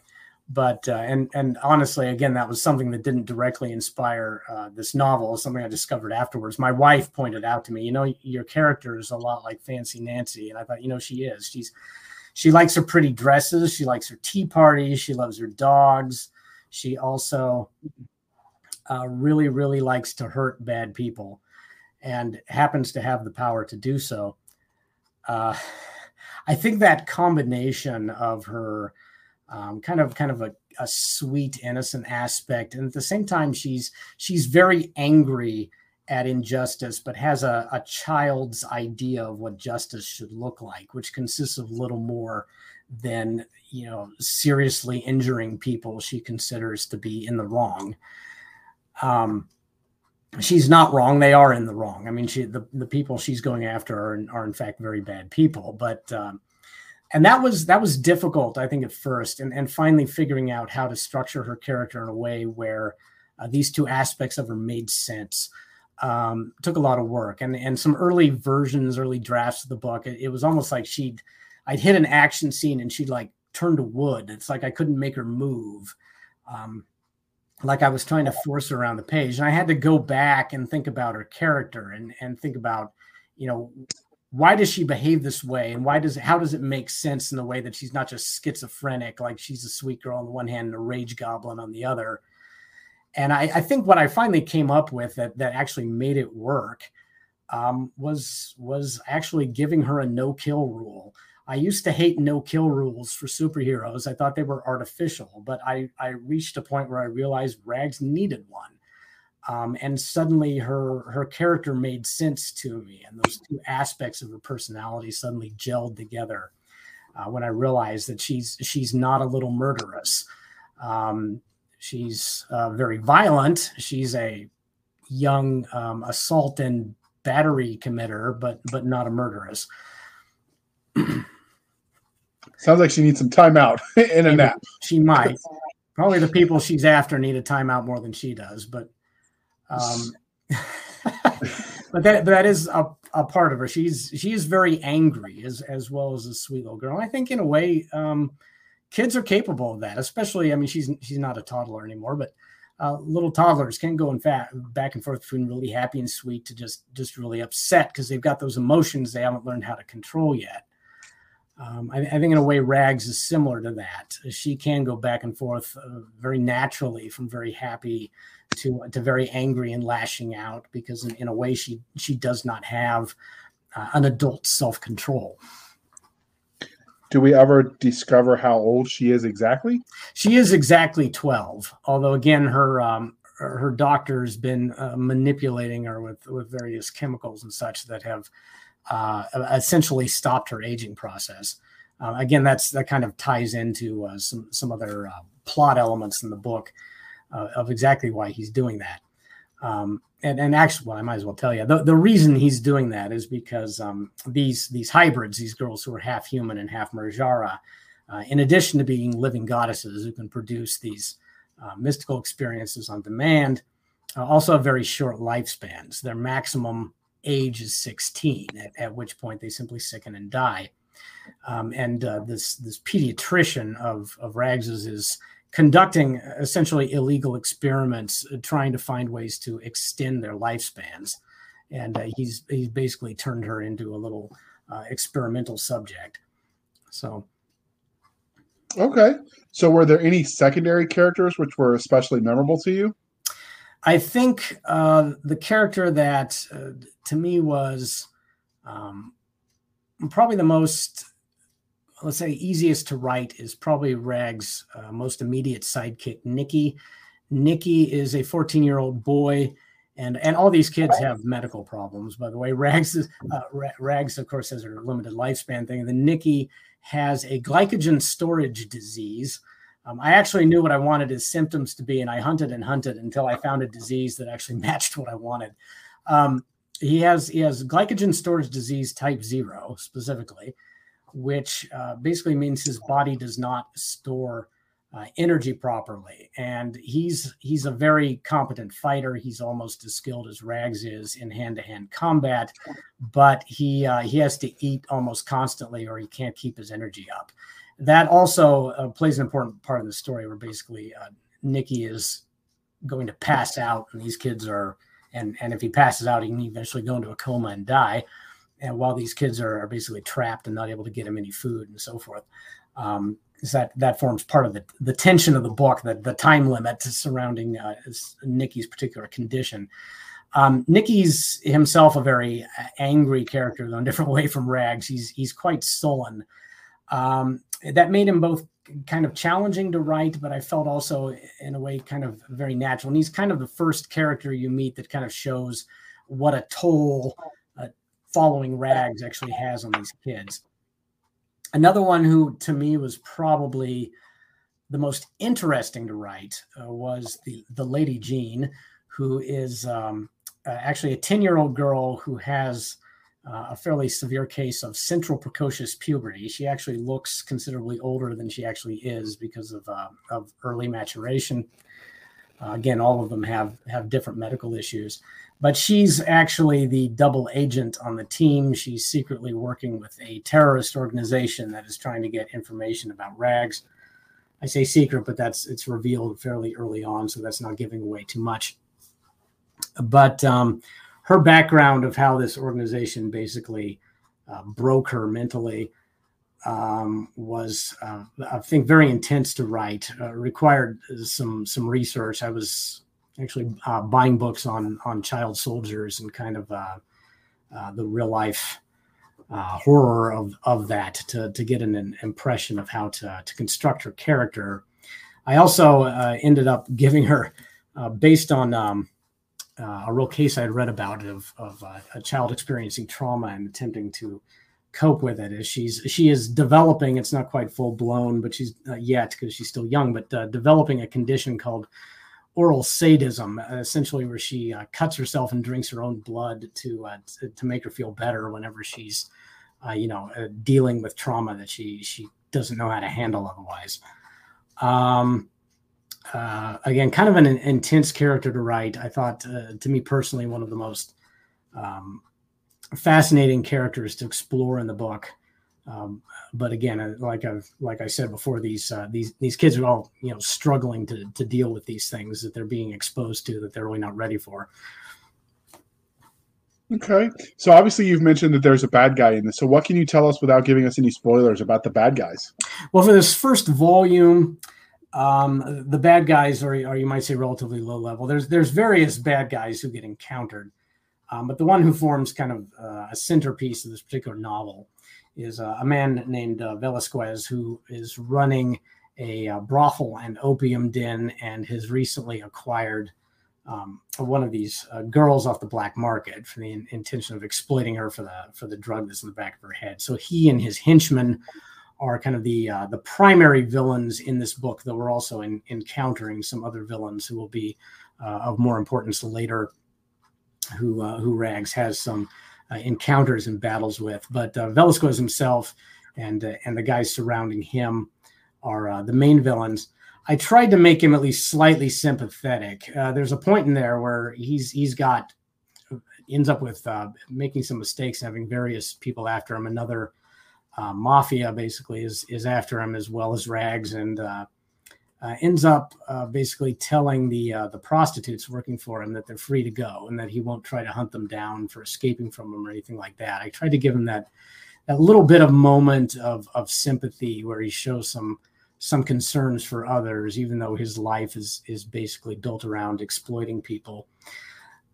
But uh, and and honestly, again, that was something that didn't directly inspire uh, this novel. Something I discovered afterwards. My wife pointed out to me, you know, your character is a lot like Fancy Nancy, and I thought, you know, she is. She's she likes her pretty dresses. She likes her tea parties. She loves her dogs. She also uh, really, really likes to hurt bad people and happens to have the power to do so uh, I think that combination of her um, kind of kind of a, a sweet innocent aspect, and at the same time she's she's very angry at injustice, but has a, a child's idea of what justice should look like, which consists of little more than you know seriously injuring people she considers to be in the wrong. Um, she's not wrong. They are in the wrong. I mean, she the, the people she's going after are, are in fact very bad people. But um, and that was that was difficult, I think, at first, and and finally figuring out how to structure her character in a way where uh, these two aspects of her made sense. Um, took a lot of work, and and some early versions, early drafts of the book. It, it was almost like she'd I'd hit an action scene and she'd like turn to wood. It's like I couldn't make her move. Um, like I was trying to force her around the page. And I had to go back and think about her character and, and think about, you know, why does she behave this way? And why does how does it make sense in the way that she's not just schizophrenic, like she's a sweet girl on the one hand and a rage goblin on the other? And I, I think what I finally came up with that, that actually made it work um, was, was actually giving her a no kill rule. I used to hate no kill rules for superheroes. I thought they were artificial, but I, I reached a point where I realized Rags needed one. Um, and suddenly her her character made sense to me, and those two aspects of her personality suddenly gelled together. Uh, when I realized that she's she's not a little murderous, um, she's uh, very violent. She's a young um, assault and battery committer, but but not a murderess. *clears throat* Sounds like she needs some time out *laughs* in a nap. She might. Probably the people she's after need a timeout more than she does, but um, *laughs* but that that is a, a part of her. She's she is very angry as as well as a sweet little girl. I think in a way, um, kids are capable of that. Especially, I mean, she's she's not a toddler anymore, but uh, little toddlers can go in fact back and forth between really happy and sweet to just just really upset because they've got those emotions they haven't learned how to control yet. Um, I, I, think in a way, Rags is similar to that. She can go back and forth uh, very naturally from very happy to to very angry and lashing out because in, in a way she she does not have uh, an adult self control. Do we ever discover how old she is exactly? She is exactly twelve. Although again, her um, her doctor's been uh, manipulating her with with various chemicals and such that have uh, essentially stopped her aging process. Uh, again, that's that kind of ties into uh, some some other uh, plot elements in the book uh, of exactly why he's doing that. Um, and, and actually, well, I might as well tell you the, the reason he's doing that is because um, these these hybrids, these girls who are half human and half Marjara, uh, in addition to being living goddesses who can produce these uh, mystical experiences on demand, uh, also have very short lifespans. Their maximum age is 16, at, at which point they simply sicken and die. Um, and uh, this this pediatrician of of Rags's is conducting essentially illegal experiments, uh, trying to find ways to extend their lifespans. And uh, he's he's basically turned her into a little uh, experimental subject. So, okay. So, were there any secondary characters which were especially memorable to you? I think uh, the character that uh, to me was um, probably the most let's say easiest to write is probably Rag's uh, most immediate sidekick, Nikki. Nikki is a 14 year old boy, and and all these kids have medical problems. By the way, Rags is, uh, Rags of course has a limited lifespan thing. And then Nikki has a glycogen storage disease. Um, I actually knew what I wanted his symptoms to be, and I hunted and hunted until I found a disease that actually *laughs* matched what I wanted. Um, he has he has glycogen storage disease type zero specifically which uh, basically means his body does not store uh, energy properly. And he's he's a very competent fighter. He's almost as skilled as Rags is in hand-to-hand combat, but he uh, he has to eat almost constantly, or he can't keep his energy up. That also uh, plays an important part of the story, where basically uh, Nikki is going to pass out, and these kids are. And, and if he passes out, he can eventually go into a coma and die and while these kids are, are basically trapped and not able to get them any food and so forth. Um, is that that forms part of the, the tension of the book, the, the time limit surrounding uh, Nikki's particular condition. Um, Nikki's himself a very angry character, though in a different way from Rags. He's he's quite sullen. Um, that made him both kind of challenging to write, but I felt also in a way kind of very natural. And he's kind of the first character you meet that kind of shows what a toll following Rags actually has on these kids. Another one who to me was probably the most interesting to write uh, was the the Lady Jean, who is um, uh, actually a ten year old girl who has uh, a fairly severe case of central precocious puberty. She actually looks considerably older than she actually is because of uh, of early maturation. Uh, again, all of them have have different medical issues but she's actually the double agent on the team. She's secretly working with a terrorist organization that is trying to get information about rags. I say secret, but that's it's revealed fairly early on, so that's not giving away too much. But um, her background of how this organization basically uh, broke her mentally um, was, uh, I think, very intense to write. Uh, required some some research. I was actually uh, buying books on on child soldiers and kind of uh, uh, the real life uh, horror of of that to to get an, an, impression of how to to construct her character. I also ended up giving her based on um, a real case I had read about of of a child experiencing trauma and attempting to cope with it as she's she is developing it's not quite full blown but she's uh, yet because she's still young but uh, developing a condition called oral sadism, uh, essentially where she uh, cuts herself and drinks her own blood to uh, to, to, make her feel better whenever she's, uh, you know, uh, dealing with trauma that she she doesn't know how to handle otherwise. Um, uh, again, kind of an, an, intense character to write. I thought, to me personally, one of the most um, fascinating characters to explore in the book. Um, but again, uh, like I've like I said before, these uh, these these kids are all you know struggling to to deal with these things that they're being exposed to that they're really not ready for. Okay. So obviously you've mentioned that there's a bad guy in this. So what can you tell us without giving us any spoilers about the bad guys? Well, for this first volume, um, the bad guys are, or you might say relatively low level. There's there's various bad guys who get encountered, um, but the one who forms kind of uh, a centerpiece of this particular novel is uh, a man named uh, Velasquez who is running a uh, brothel and opium den and has recently acquired um, one of these uh, girls off the black market for the in- intention of exploiting her for the for the drug that's in the back of her head. So he and his henchmen are kind of the uh, the primary villains in this book, though we're also in, encountering some other villains who will be of more importance later. Who who Rags has some encounters and battles with, but uh, Velasquez himself and and the guys surrounding him are the main villains. I tried to make him at least slightly sympathetic. Uh, there's a point in there where he's he's got ends up with uh, making some mistakes, having various people after him. Another uh, mafia basically is is after him as well as Rags, and uh, uh, ends up uh, basically telling the the prostitutes working for him that they're free to go and that he won't try to hunt them down for escaping from them or anything like that. I tried to give him that that little bit of moment of of sympathy where he shows some some concerns for others, even though his life is is basically built around exploiting people.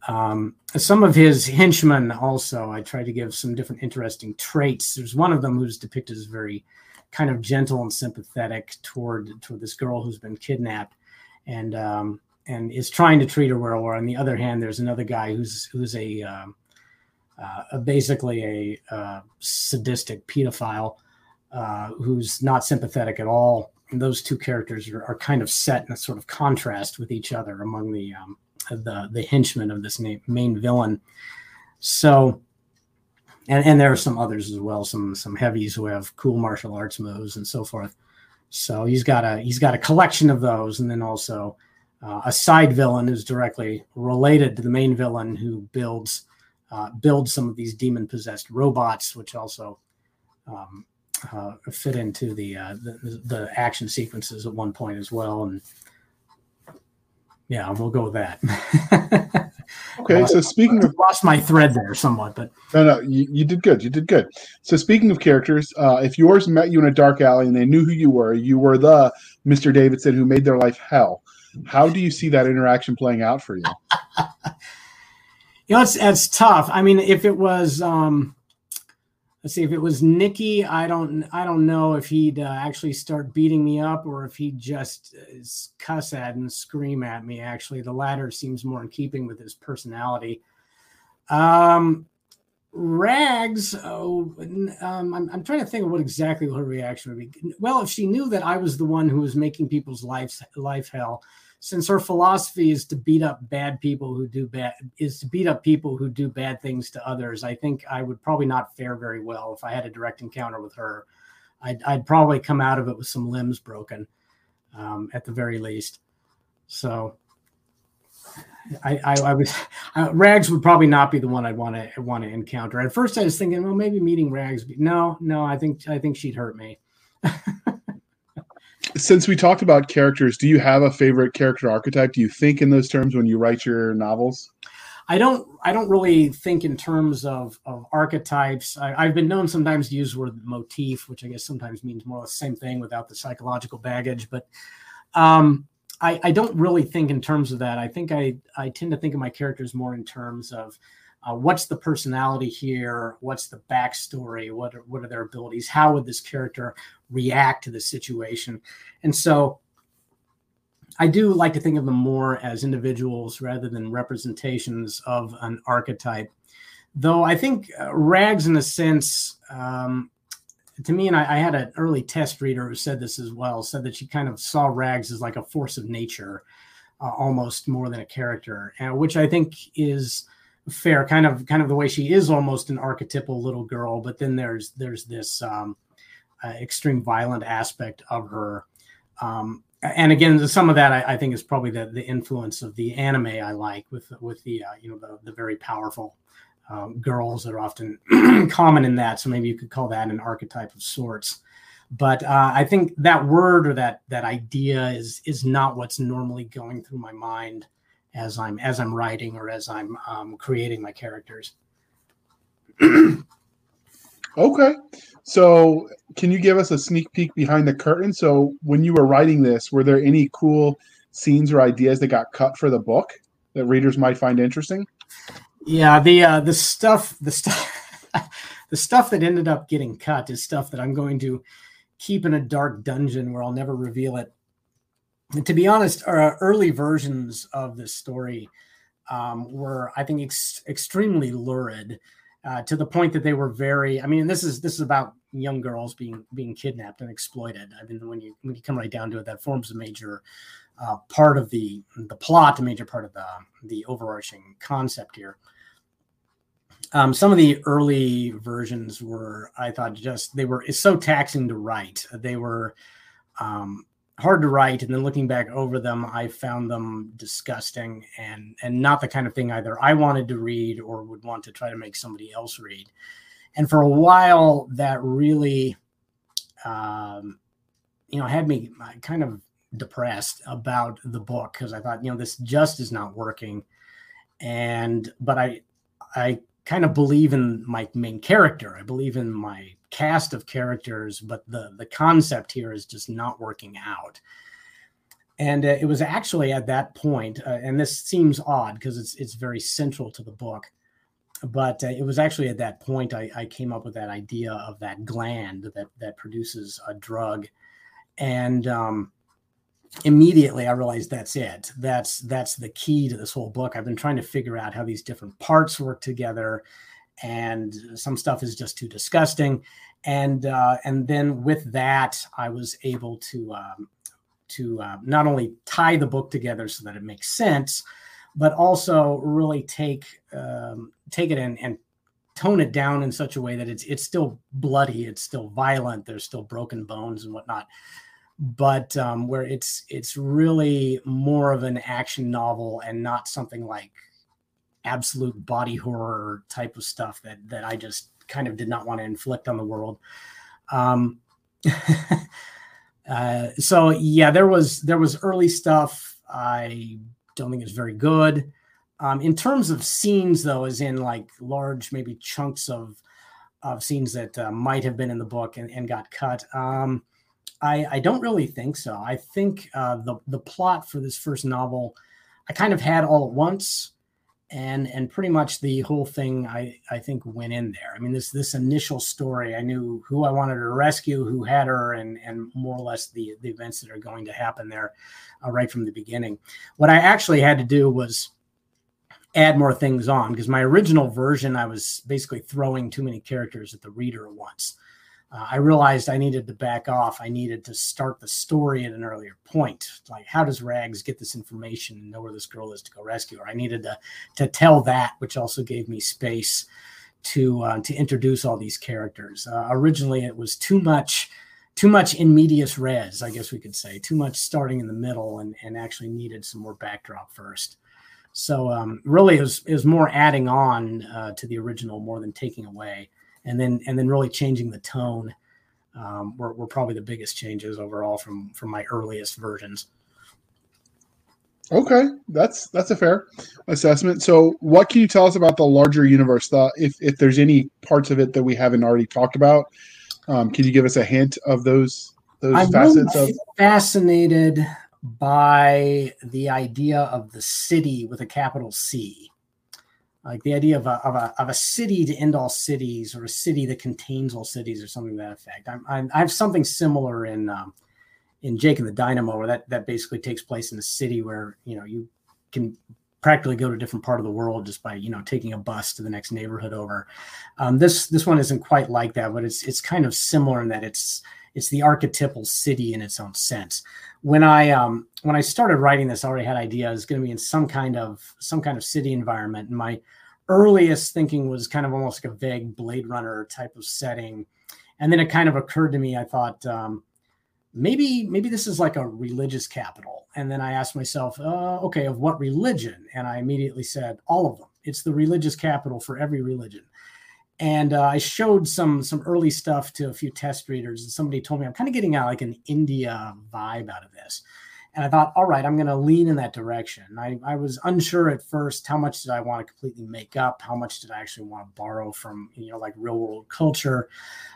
Um, some of his henchmen also, I tried to give some different interesting traits. There's one of them who's depicted as very kind of gentle and sympathetic toward toward this girl who's been kidnapped, and um, and is trying to treat her well. Or on the other hand, there's another guy who's who's a, um, uh, a basically a uh, sadistic pedophile uh, who's not sympathetic at all those two characters are, are, kind of set in a sort of contrast with each other among the um, the the henchmen of this main villain. So, and and there are some others as well, some some heavies who have cool martial arts moves and so forth. So he's got a he's got a collection of those, and then also uh, a side villain who's directly related to the main villain who builds uh, builds some of these demon possessed robots, which also um, uh, fit into the, uh, the, the action sequences at one point as well, and yeah, we'll go with that. *laughs* okay, so speaking of lost my thread there somewhat, but no, no, you, you did good. You did good. So speaking of characters, uh, if yours met you in a dark alley and they knew who you were, you were the Mister Davidson who made their life hell. How do you see that interaction playing out for you? *laughs* you know, it's it's tough. I mean, if it was. Um, let's see if it was Nikki. I don't I don't know if he'd uh, actually start beating me up or if he'd just uh, cuss at and scream at me. Actually, the latter seems more in keeping with his personality. Um, Rags, oh, um, I'm, I'm trying to think of what exactly her reaction would be. Well, if she knew that I was the one who was making people's life life hell, since her philosophy is to beat up bad people who do bad is to beat up people who do bad things to others i think i would probably not fare very well if i had a direct encounter with her i'd, I'd probably come out of it with some limbs broken um, at the very least so I, I, I was uh, Rags would probably not be the one I'd want to want to encounter. At first, I was thinking, well, maybe meeting Rags. No, no, I think I think she'd hurt me. *laughs* since we talked about characters, do you have a favorite character archetype? Do you think in those terms when you write your novels? I don't. I don't really think in terms of of archetypes. I, have been known sometimes to use the word motif, which I guess sometimes means more or the same thing without the psychological baggage. But um, I, I don't really think in terms of that. I think I I tend to think of my characters more in terms of uh, what's the personality here? What's the backstory? What are, what are their abilities? How would this character react to the situation? And so I do like to think of them more as individuals rather than representations of an archetype. Though I think uh, Rags, in a sense, um, to me, and I, I, had an early test reader who said this as well, said that she kind of saw Rags as like a force of nature, uh, almost more than a character, and which I think is fair kind of kind of the way she is almost an archetypal little girl but then there's there's this um, uh, extreme violent aspect of her. Um, and again some of that I, I, think is probably the, the influence of the anime i like with with the uh, you know the, the very powerful um, girls that are often *clears throat* common in that so maybe you could call that an archetype of sorts but uh, i think that word or that that idea is is not what's normally going through my mind as I'm as I'm writing or as I'm um, creating my characters. *clears throat* okay. So, can you give us a sneak peek behind the curtain? So, when you were writing this, were there any cool scenes or ideas that got cut for the book that readers might find interesting? Yeah, the uh, the stuff the stuff *laughs* the stuff that ended up getting cut is stuff that I'm going to keep in a dark dungeon where I'll never reveal it. And to be honest, our early versions of this story um, were, I think, ex- extremely lurid uh, to the point that they were very. I mean, this is this is about young girls being being kidnapped and exploited. I mean, when you when you come right down to it, that forms a major uh, part of the the plot, a major part of the the overarching concept here. Um, some of the early versions were, I thought, just they were it's so taxing to write. They were um, hard to write, and then looking back over them, I found them disgusting and and not the kind of thing either I wanted to read or would want to try to make somebody else read. And for a while, that really, um, you know, had me uh, kind of depressed about the book because I thought, you know, this just is not working. And but I I kind of believe in my main character. I believe in my cast of characters, but the the concept here is just not working out. And uh, it was actually at that point, uh, and this seems odd because it's it's very central to the book, but uh, it was actually at that point I, I came up with that idea of that gland that that produces a drug, and um, immediately I realized that's it. That's that's the key to this whole book. I've been trying to figure out how these different parts work together, and some stuff is just too disgusting. And uh, and then with that, I was able to um, to uh, not only tie the book together so that it makes sense, but also really take um, take it and, and tone it down in such a way that it's it's still bloody, it's still violent, there's still broken bones and whatnot but um, where it's it's really more of an action novel and not something like absolute body horror type of stuff that that I just kind of did not want to inflict on the world. Um, *laughs* uh, so yeah, there was there was early stuff. I don't think it's very good. Um, in terms of scenes, though, as in like large maybe chunks of of scenes that uh, might have been in the book and, and got cut. Um, I, I don't really think so. I think uh, the the plot for this first novel, I kind of had all at once, and and pretty much the whole thing I I think went in there. I mean this this initial story, I knew who I wanted to rescue, who had her, and and more or less the the events that are going to happen there, uh, right from the beginning. What I actually had to do was add more things on because my original version I was basically throwing too many characters at the reader at once uh, I realized I needed to back off. I needed to start the story at an earlier point. Like, how does Rags get this information and know where this girl is to go rescue her? I needed to to tell that, which also gave me space to uh, to introduce all these characters. Uh, originally, it was too much too much in medias res, I guess we could say, too much starting in the middle, and and actually needed some more backdrop first. So um, really, it was more adding on uh, to the original more than taking away and then and then really changing the tone um, were, were probably the biggest changes overall from from my earliest versions. Okay, that's that's a fair assessment. So, what can you tell us about the larger universe? The, if if there's any parts of it that we haven't already talked about, um, can you give us a hint of those those I'm facets? Really of fascinated by the idea of the city with a capital C like the idea of a, of a, of a city to end all cities or a city that contains all cities or something to that effect. I'm, I'm, i have something similar in um, in Jake and the Dynamo where that that basically takes place in a city where you know you can practically go to a different part of the world just by you know taking a bus to the next neighborhood over. Um, this this one isn't quite like that, but it's it's kind of similar in that it's it's the archetypal city in its own sense. When I um, when I started writing this, I already had ideas going to be in some kind of some kind of city environment. And my earliest thinking was kind of almost like a vague Blade Runner type of setting, and then it kind of occurred to me. I thought um, maybe maybe this is like a religious capital, and then I asked myself, uh, okay, of what religion? And I immediately said all of them. It's the religious capital for every religion. And uh, I showed some some early stuff to a few test readers, and somebody told me I'm kind of getting out like an India vibe out of this. And I thought, all right, I'm going to lean in that direction. I, I was unsure at first how much did I want to completely make up, how much did I actually want to borrow from you know like real world culture.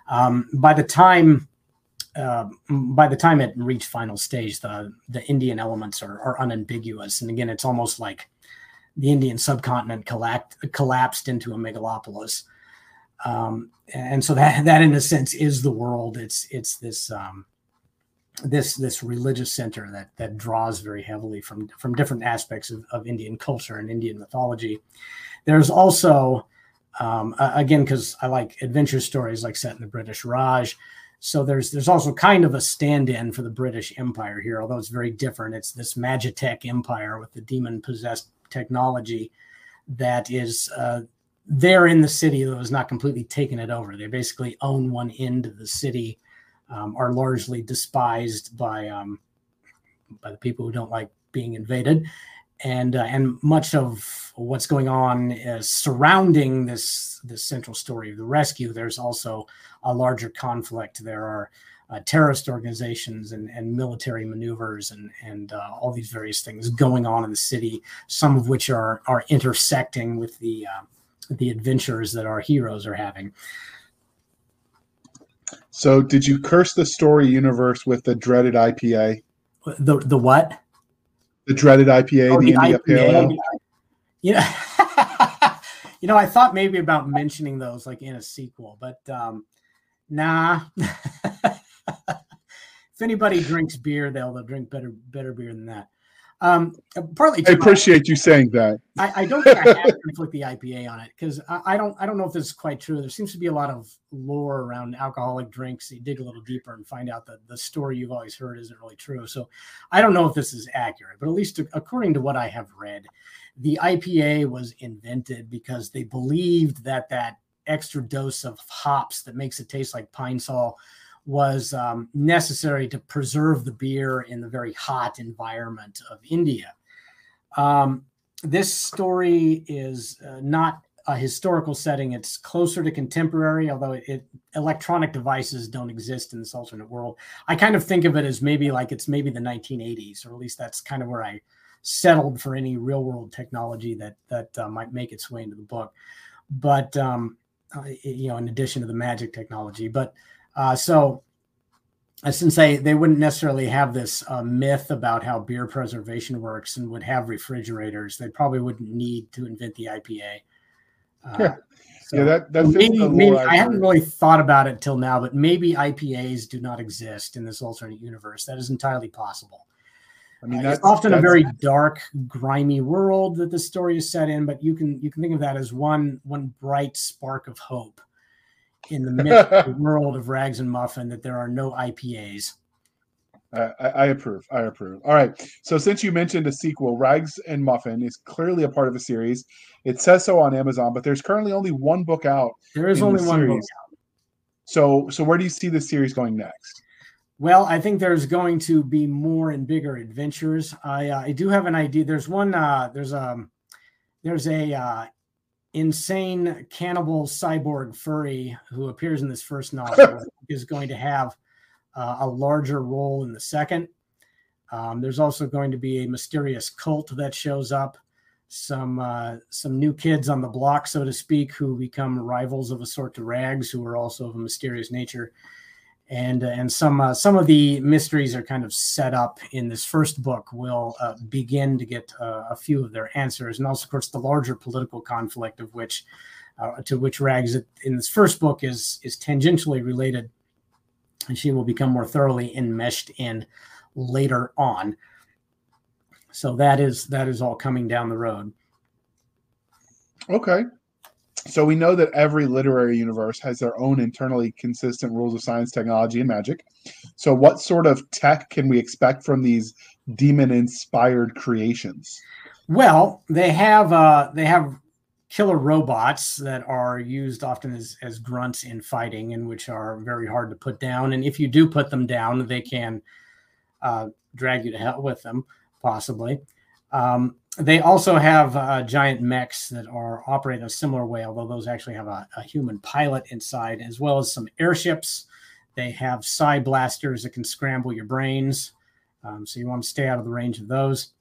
Um, by the time uh, by the time it reached final stage, the the Indian elements are, are unambiguous, and again, it's almost like the Indian subcontinent collapsed collapsed into a megalopolis. Um, and so that that in a sense is the world. It's it's this um, this this religious center that that draws very heavily from from different aspects of, of Indian culture and Indian mythology. There's also um, again because I like adventure stories like set in the British Raj. So there's there's also kind of a stand-in for the British Empire here, although it's very different. It's this Magitech empire with the demon possessed technology that is uh, there in the city that was not completely taken it over. They basically own one end of the city um, are largely despised by um, by the people who don't like being invaded, and uh, and much of what's going on is surrounding this this central story of the rescue. There's also a larger conflict. There are uh, terrorist organizations and, and military maneuvers and and uh, all these various things going on in the city. Some of which are are intersecting with the uh, the adventures that our heroes are having. So, did you curse the story universe with the dreaded IPA? The the what? The dreaded IPA, oh, the, the India IPA. Pale Ale. Yeah. you know, I thought maybe about mentioning those like in a sequel, but um, nah. *laughs* if anybody drinks beer, they'll they'll drink better better beer than that. Um, partly, I appreciate you saying that. I, I don't think I have to inflict the IPA on it because I, I, don't. I don't know if this is quite true. There seems to be a lot of lore around alcoholic drinks. You dig a little deeper and find out that the story you've always heard isn't really true. So, I don't know if this is accurate, but at least according to what I have read, the IPA was invented because they believed that that extra dose of hops that makes it taste like Pine-Sol was um, necessary to preserve the beer in the very hot environment of India. Um, this story is uh, not a historical setting. It's closer to contemporary, although it, it, electronic devices don't exist in this alternate world. I kind of think of it as maybe like it's maybe the 1980s, or at least that's kind of where I settled for any real world technology that that uh, might make its way into the book. But um, you know, in addition to the magic technology, but uh, so since they they wouldn't necessarily have this uh, myth about how beer preservation works and would have refrigerators, they probably wouldn't need to invent the IPA. Uh, yeah. So yeah, that that's maybe, maybe I haven't really thought about it till now, but maybe IPAs do not exist in this alternate universe. That is entirely possible. I mean, uh, it's often a very dark, grimy world that the story is set in, but you can you can think of that as one one bright spark of hope in the the *laughs* world of rags and muffin that there are no IPAs. I, I, approve. I approve. All right. So since you mentioned a sequel, Rags and Muffin is clearly a part of a series. It says so on Amazon, but there's currently only one book out. There is only one book out. So so where do you see the series going next? Well, I think there's going to be more and bigger adventures. I uh, I do have an idea. There's one. Uh, there's a um, there's a uh, insane cannibal cyborg furry who appears in this first novel *laughs* is going to have uh, a larger role in the second. Um, there's also going to be a mysterious cult that shows up, some uh, some new kids on the block, so to speak, who become rivals of a sort to Rags, who are also of a mysterious nature and uh, and some uh, some of the mysteries are kind of set up in this first book. We'll uh, begin to get uh, a few of their answers, and also, of course, the larger political conflict of which uh, to which Rags in this first book is is tangentially related, and she will become more thoroughly enmeshed in later on. So that is that is all coming down the road. Okay so we know that every literary universe has their own internally consistent rules of science, technology, and magic. So, what sort of tech can we expect from these demon-inspired creations? Well, they have uh, they have killer robots that are used often as, as grunts in fighting, and which are very hard to put down. And if you do put them down, they can uh, drag you to hell with them, possibly. Um, they also have uh, giant mechs that are operate a similar way, although those actually have a, a, human pilot inside, as well as some airships. They have psi blasters that can scramble your brains, Um, so you want to stay out of the range of those.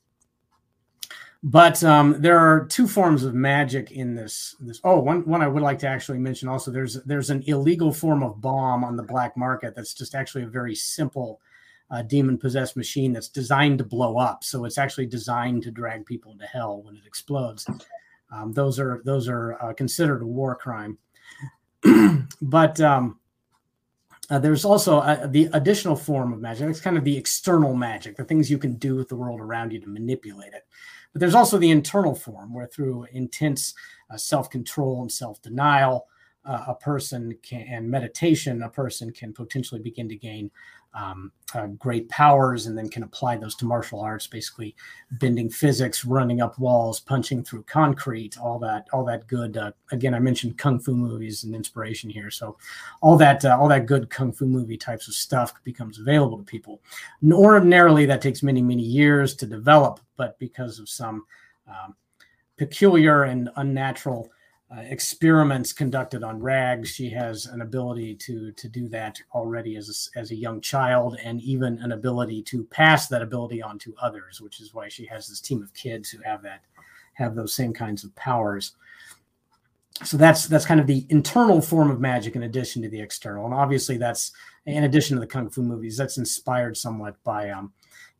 But um, there are two forms of magic in this. This oh, one one I would like to actually mention also. There's there's an illegal form of bomb on the black market that's just actually a very simple uh, demon possessed machine that's designed to blow up. So it's actually designed to drag people into hell when it explodes. Um, those are those are uh, considered a war crime. *clears throat* but um, uh, there's also uh, the additional form of magic. It's kind of the external magic, the things you can do with the world around you to manipulate it. But there's also the internal form, where through intense uh, self control and self denial, uh, a person can, and meditation, a person can potentially begin to gain um, uh, great powers and then can apply those to martial arts, basically bending physics, running up walls, punching through concrete, all that, all that good. Uh, again, I mentioned kung fu movies and inspiration here, so all that, uh, all that good kung fu movie types of stuff becomes available to people. And ordinarily, that takes many, many years to develop, but because of some um, peculiar and unnatural uh, experiments conducted on rags. She has an ability to to do that already as a, as a young child, and even an ability to pass that ability on to others, which is why she has this team of kids who have that have those same kinds of powers. So that's that's kind of the internal form of magic in addition to the external, and obviously that's in addition to the kung fu movies. That's inspired somewhat by um,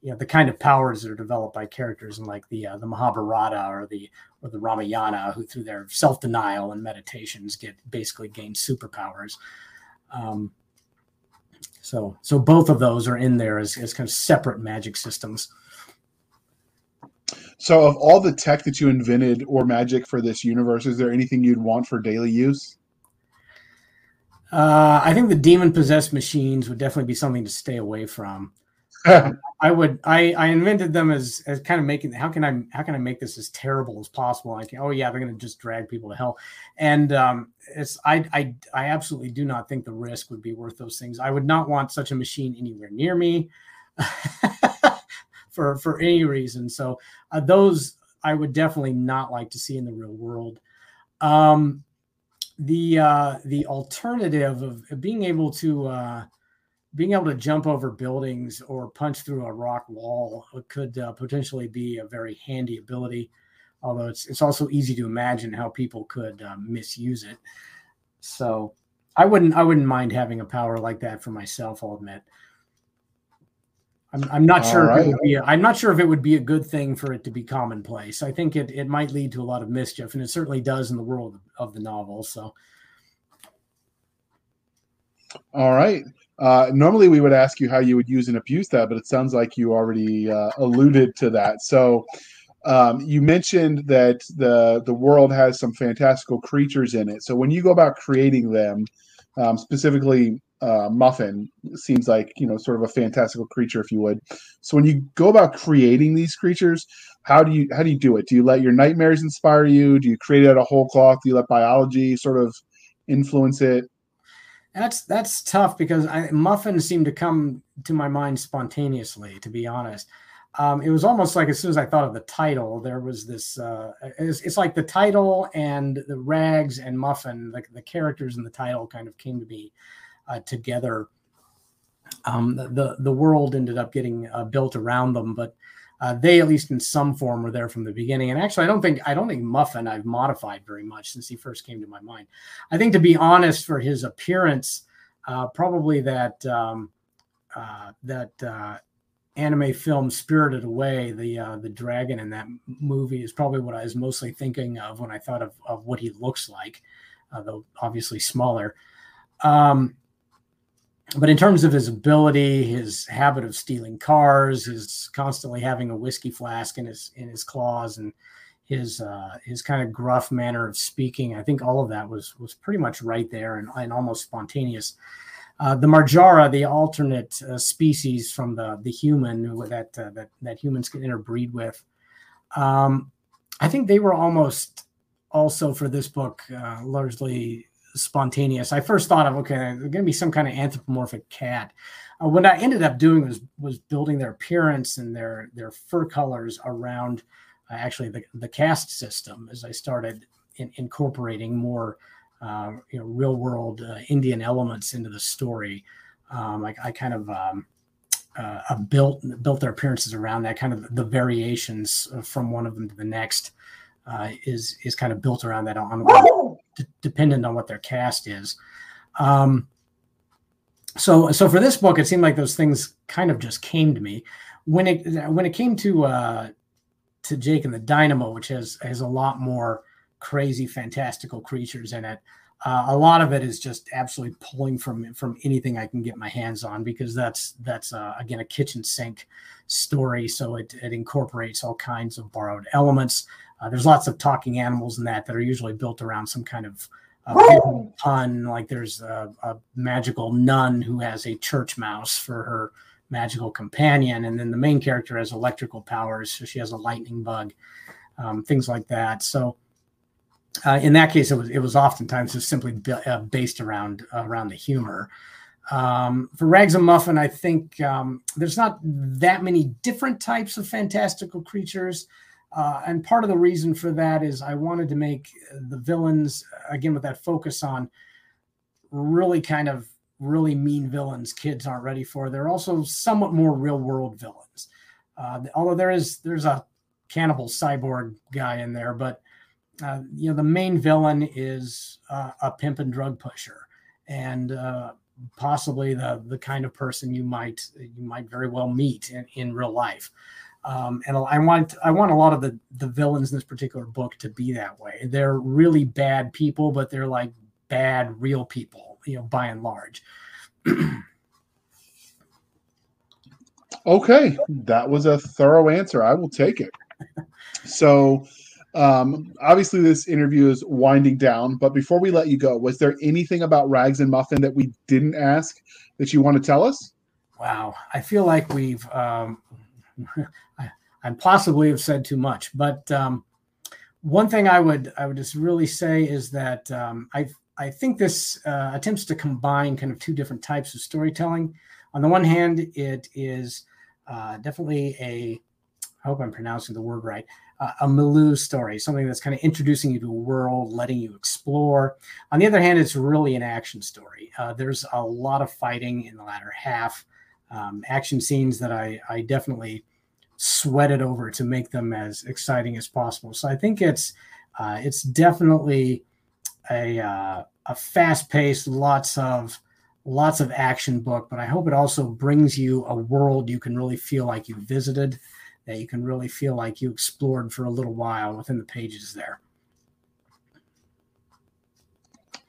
you know the kind of powers that are developed by characters in like the uh, the Mahabharata or the or the Ramayana, who through their self denial and meditations get basically gain superpowers. Um, so so both of those are in there as, as kind of separate magic systems. So, of all the tech that you invented or magic for this universe, is there anything you'd want for daily use? Uh, I think the demon possessed machines would definitely be something to stay away from. I would I I invented them as as kind of making how can I how can I make this as terrible as possible? Like oh yeah they're going to just drag people to hell, and um, it's I I I absolutely do not think the risk would be worth those things. I would not want such a machine anywhere near me, *laughs* for for any reason. So uh, those I would definitely not like to see in the real world. Um, the uh, the alternative of being able to uh, being able to jump over buildings or punch through a rock wall could uh, potentially be a very handy ability. Although it's it's also easy to imagine how people could uh, misuse it. So I wouldn't I wouldn't mind having a power like that for myself. I'll admit. I'm, I'm not All sure right. if it would be a, I'm not sure if it would be a good thing for it to be commonplace. I think it, it might lead to a lot of mischief, and it certainly does in the world of the novel. So, all right. Uh, normally, we would ask you how you would use and abuse that, but it sounds like you already uh, alluded to that. So, um, you mentioned that the the world has some fantastical creatures in it. So, when you go about creating them, um, specifically uh, Muffin seems like you know sort of a fantastical creature, if you would. So, when you go about creating these creatures, how do you how do you do it? Do you let your nightmares inspire you? Do you create it out of whole cloth? Do you let biology sort of influence it? That's that's tough because I, muffins seem to come to my mind spontaneously. To be honest, um, it was almost like as soon as I thought of the title, there was this. Uh, it's, it's, like the title and the rags and muffin, like the characters in the title, kind of came to be uh, together. Um, the the world ended up getting uh, built around them, but uh, they at least in some form were there from the beginning. And actually, I don't think I don't think Muffin I've modified very much since he first came to my mind. I think to be honest, for his appearance, uh, probably that um, uh, that uh, anime film Spirited Away, the uh, the dragon in that movie is probably what I was mostly thinking of when I thought of, of what he looks like, though obviously smaller. Um, but in terms of his ability, his habit of stealing cars, his constantly having a whiskey flask in his in his claws, and his uh, his kind of gruff manner of speaking, I think all of that was was pretty much right there and, and almost spontaneous. Uh, the Marjara, the alternate uh, species from the the human that uh, that that humans can interbreed with, um, I think they were almost also for this book uh, largely spontaneous. I first thought of okay, there's going to be some kind of anthropomorphic cat. Uh, what I ended up doing was was building their appearance and their their fur colors around uh, actually the the caste system as I started in, incorporating more uh, you know real world uh, Indian elements into the story. Um, I, I, kind of um, uh, built built their appearances around that kind of the variations from one of them to the next uh, is is kind of built around that on dependent on what their caste is. Um, so so for this book, it seemed like those things kind of just came to me when it when it came to uh, to Jake and the Dynamo, which has has a lot more crazy fantastical creatures in it. Uh, a lot of it is just absolutely pulling from from anything I can get my hands on because that's that's uh, again a kitchen sink story. So it, it incorporates all kinds of borrowed elements. Uh, there's lots of talking animals in that that are usually built around some kind of uh, pun. Like there's a, a, magical nun who has a church mouse for her magical companion, and then the main character has electrical powers, so she has a lightning bug, um, things like that. So uh, in that case, it was it was oftentimes just simply uh, based around around the humor. Um, for Rags and Muffin, I think um, there's not that many different types of fantastical creatures. Uh, and part of the reason for that is I wanted to make the villains, again, with that focus on really kind of really mean villains kids aren't ready for. They're also somewhat more real world villains. Uh, although there is there's a cannibal cyborg guy in there, but uh, you know the main villain is uh, a pimp and drug pusher, and uh, possibly the the kind of person you might you might very well meet in, in real life. Um, and I want I want a lot of the the villains in this particular book to be that way. They're really bad people, but they're like bad real people, you know, by and large. okay, that was a thorough answer. I will take it. So, um, obviously, this interview is winding down. But before we let you go, was there anything about Rags and Muffin that we didn't ask that you want to tell us? Wow, I feel like we've um, I, I possibly have said too much, but um, one thing I would I would just really say is that um, I I think this uh, attempts to combine kind of two different types of storytelling. On the one hand, it is uh, definitely a I hope I'm pronouncing the word right. Uh, a milieu story, something that's kind of introducing you to a world, letting you explore. On the other hand, it's really an action story. Uh, there's a lot of fighting in the latter half, um, action scenes that I, I definitely sweated over to make them as exciting as possible. So I think it's uh, it's definitely a uh, a fast paced, lots of lots of action book, but I hope it also brings you a world you can really feel like you visited, that you can really feel like you explored for a little while within the pages there.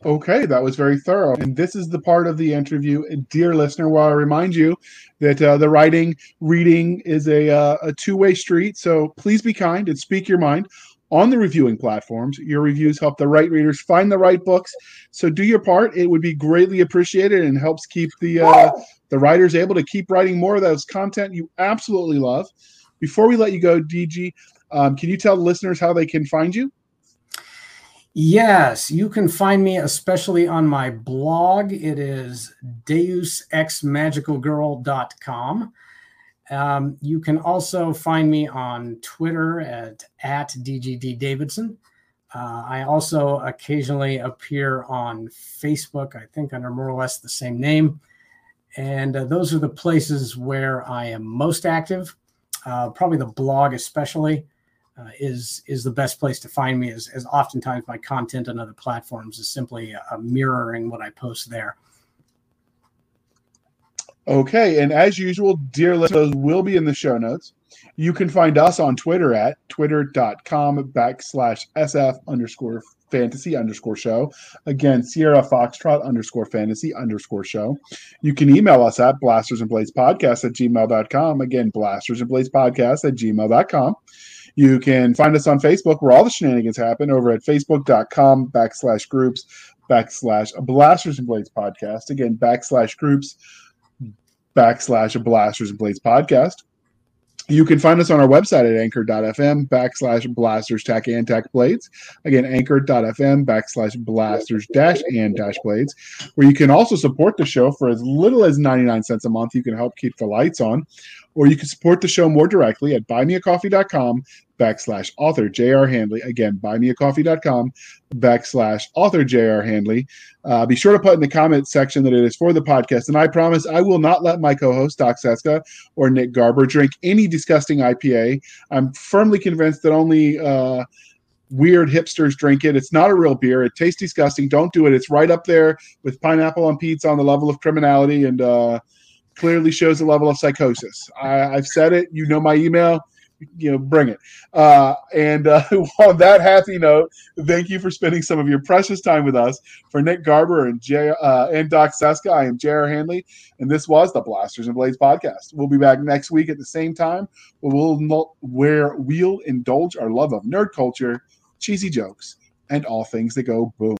Okay, that was very thorough. And this is the part of the interview, dear listener, where I remind you that uh, the writing, reading is a, uh, a two way street. So please be kind and speak your mind on the reviewing platforms. Your reviews help the right readers find the right books. So do your part. It would be greatly appreciated and helps keep the uh, the writers able to keep writing more of those content you absolutely love. Before we let you go, DG, um, can you tell listeners how they can find you? Yes, you can find me especially on my blog. It is deusexmagicalgirl.com. Um, you can also find me on Twitter at, at DGD Davidson. Uh, I also occasionally appear on Facebook, I think under more or less the same name. And uh, those are the places where I am most active. Uh, probably the blog, especially uh, is is the best place to find me. As, as oftentimes my content on other platforms is simply uh, mirroring what I post there. Okay, and as usual, dear listeners, will be in the show notes. You can find us on Twitter at twitter.com backslash SF underscore fantasy underscore show. Again, Sierra Foxtrot underscore fantasy underscore show. You can email us at blasters and blades podcast at gmail.com. Again, blasters and blades podcast at gmail.com. You can find us on Facebook where all the shenanigans happen over at facebook.com backslash groups backslash blasters and blades podcast. Again, backslash groups backslash blasters and blades podcast. You can find us on our website at anchor.fm backslash blasters tack and tack blades. Again, anchor.fm backslash blasters dash and dash blades, where you can also support the show for as little as 99 cents a month. You can help keep the lights on. Or you can support the show more directly at buymeacoffee.com backslash author J.R. Handley. Again, buymeacoffee.com backslash author J.R. Handley. Uh, be sure to put in the comment section that it is for the podcast. And I promise I will not let my co host, Doc Cisca or Nick Garber, drink any disgusting IPA. I'm firmly convinced that only. Uh, weird hipsters drink it. It's not a real beer. It tastes disgusting. Don't do it. It's right up there with pineapple on pizza on the level of criminality and uh, clearly shows a level of psychosis. I, have said it. You know my email. You know, bring it. Uh, and uh, *laughs* on that happy note, thank you for spending some of your precious time with us. For Nick Garber and J uh, and Doc Cisca, I am J.R. Handley, and this was the Blasters and Blades podcast. We'll be back next week at the same time. Where we'll where we'll indulge our love of nerd culture cheesy jokes, and all things that go boom.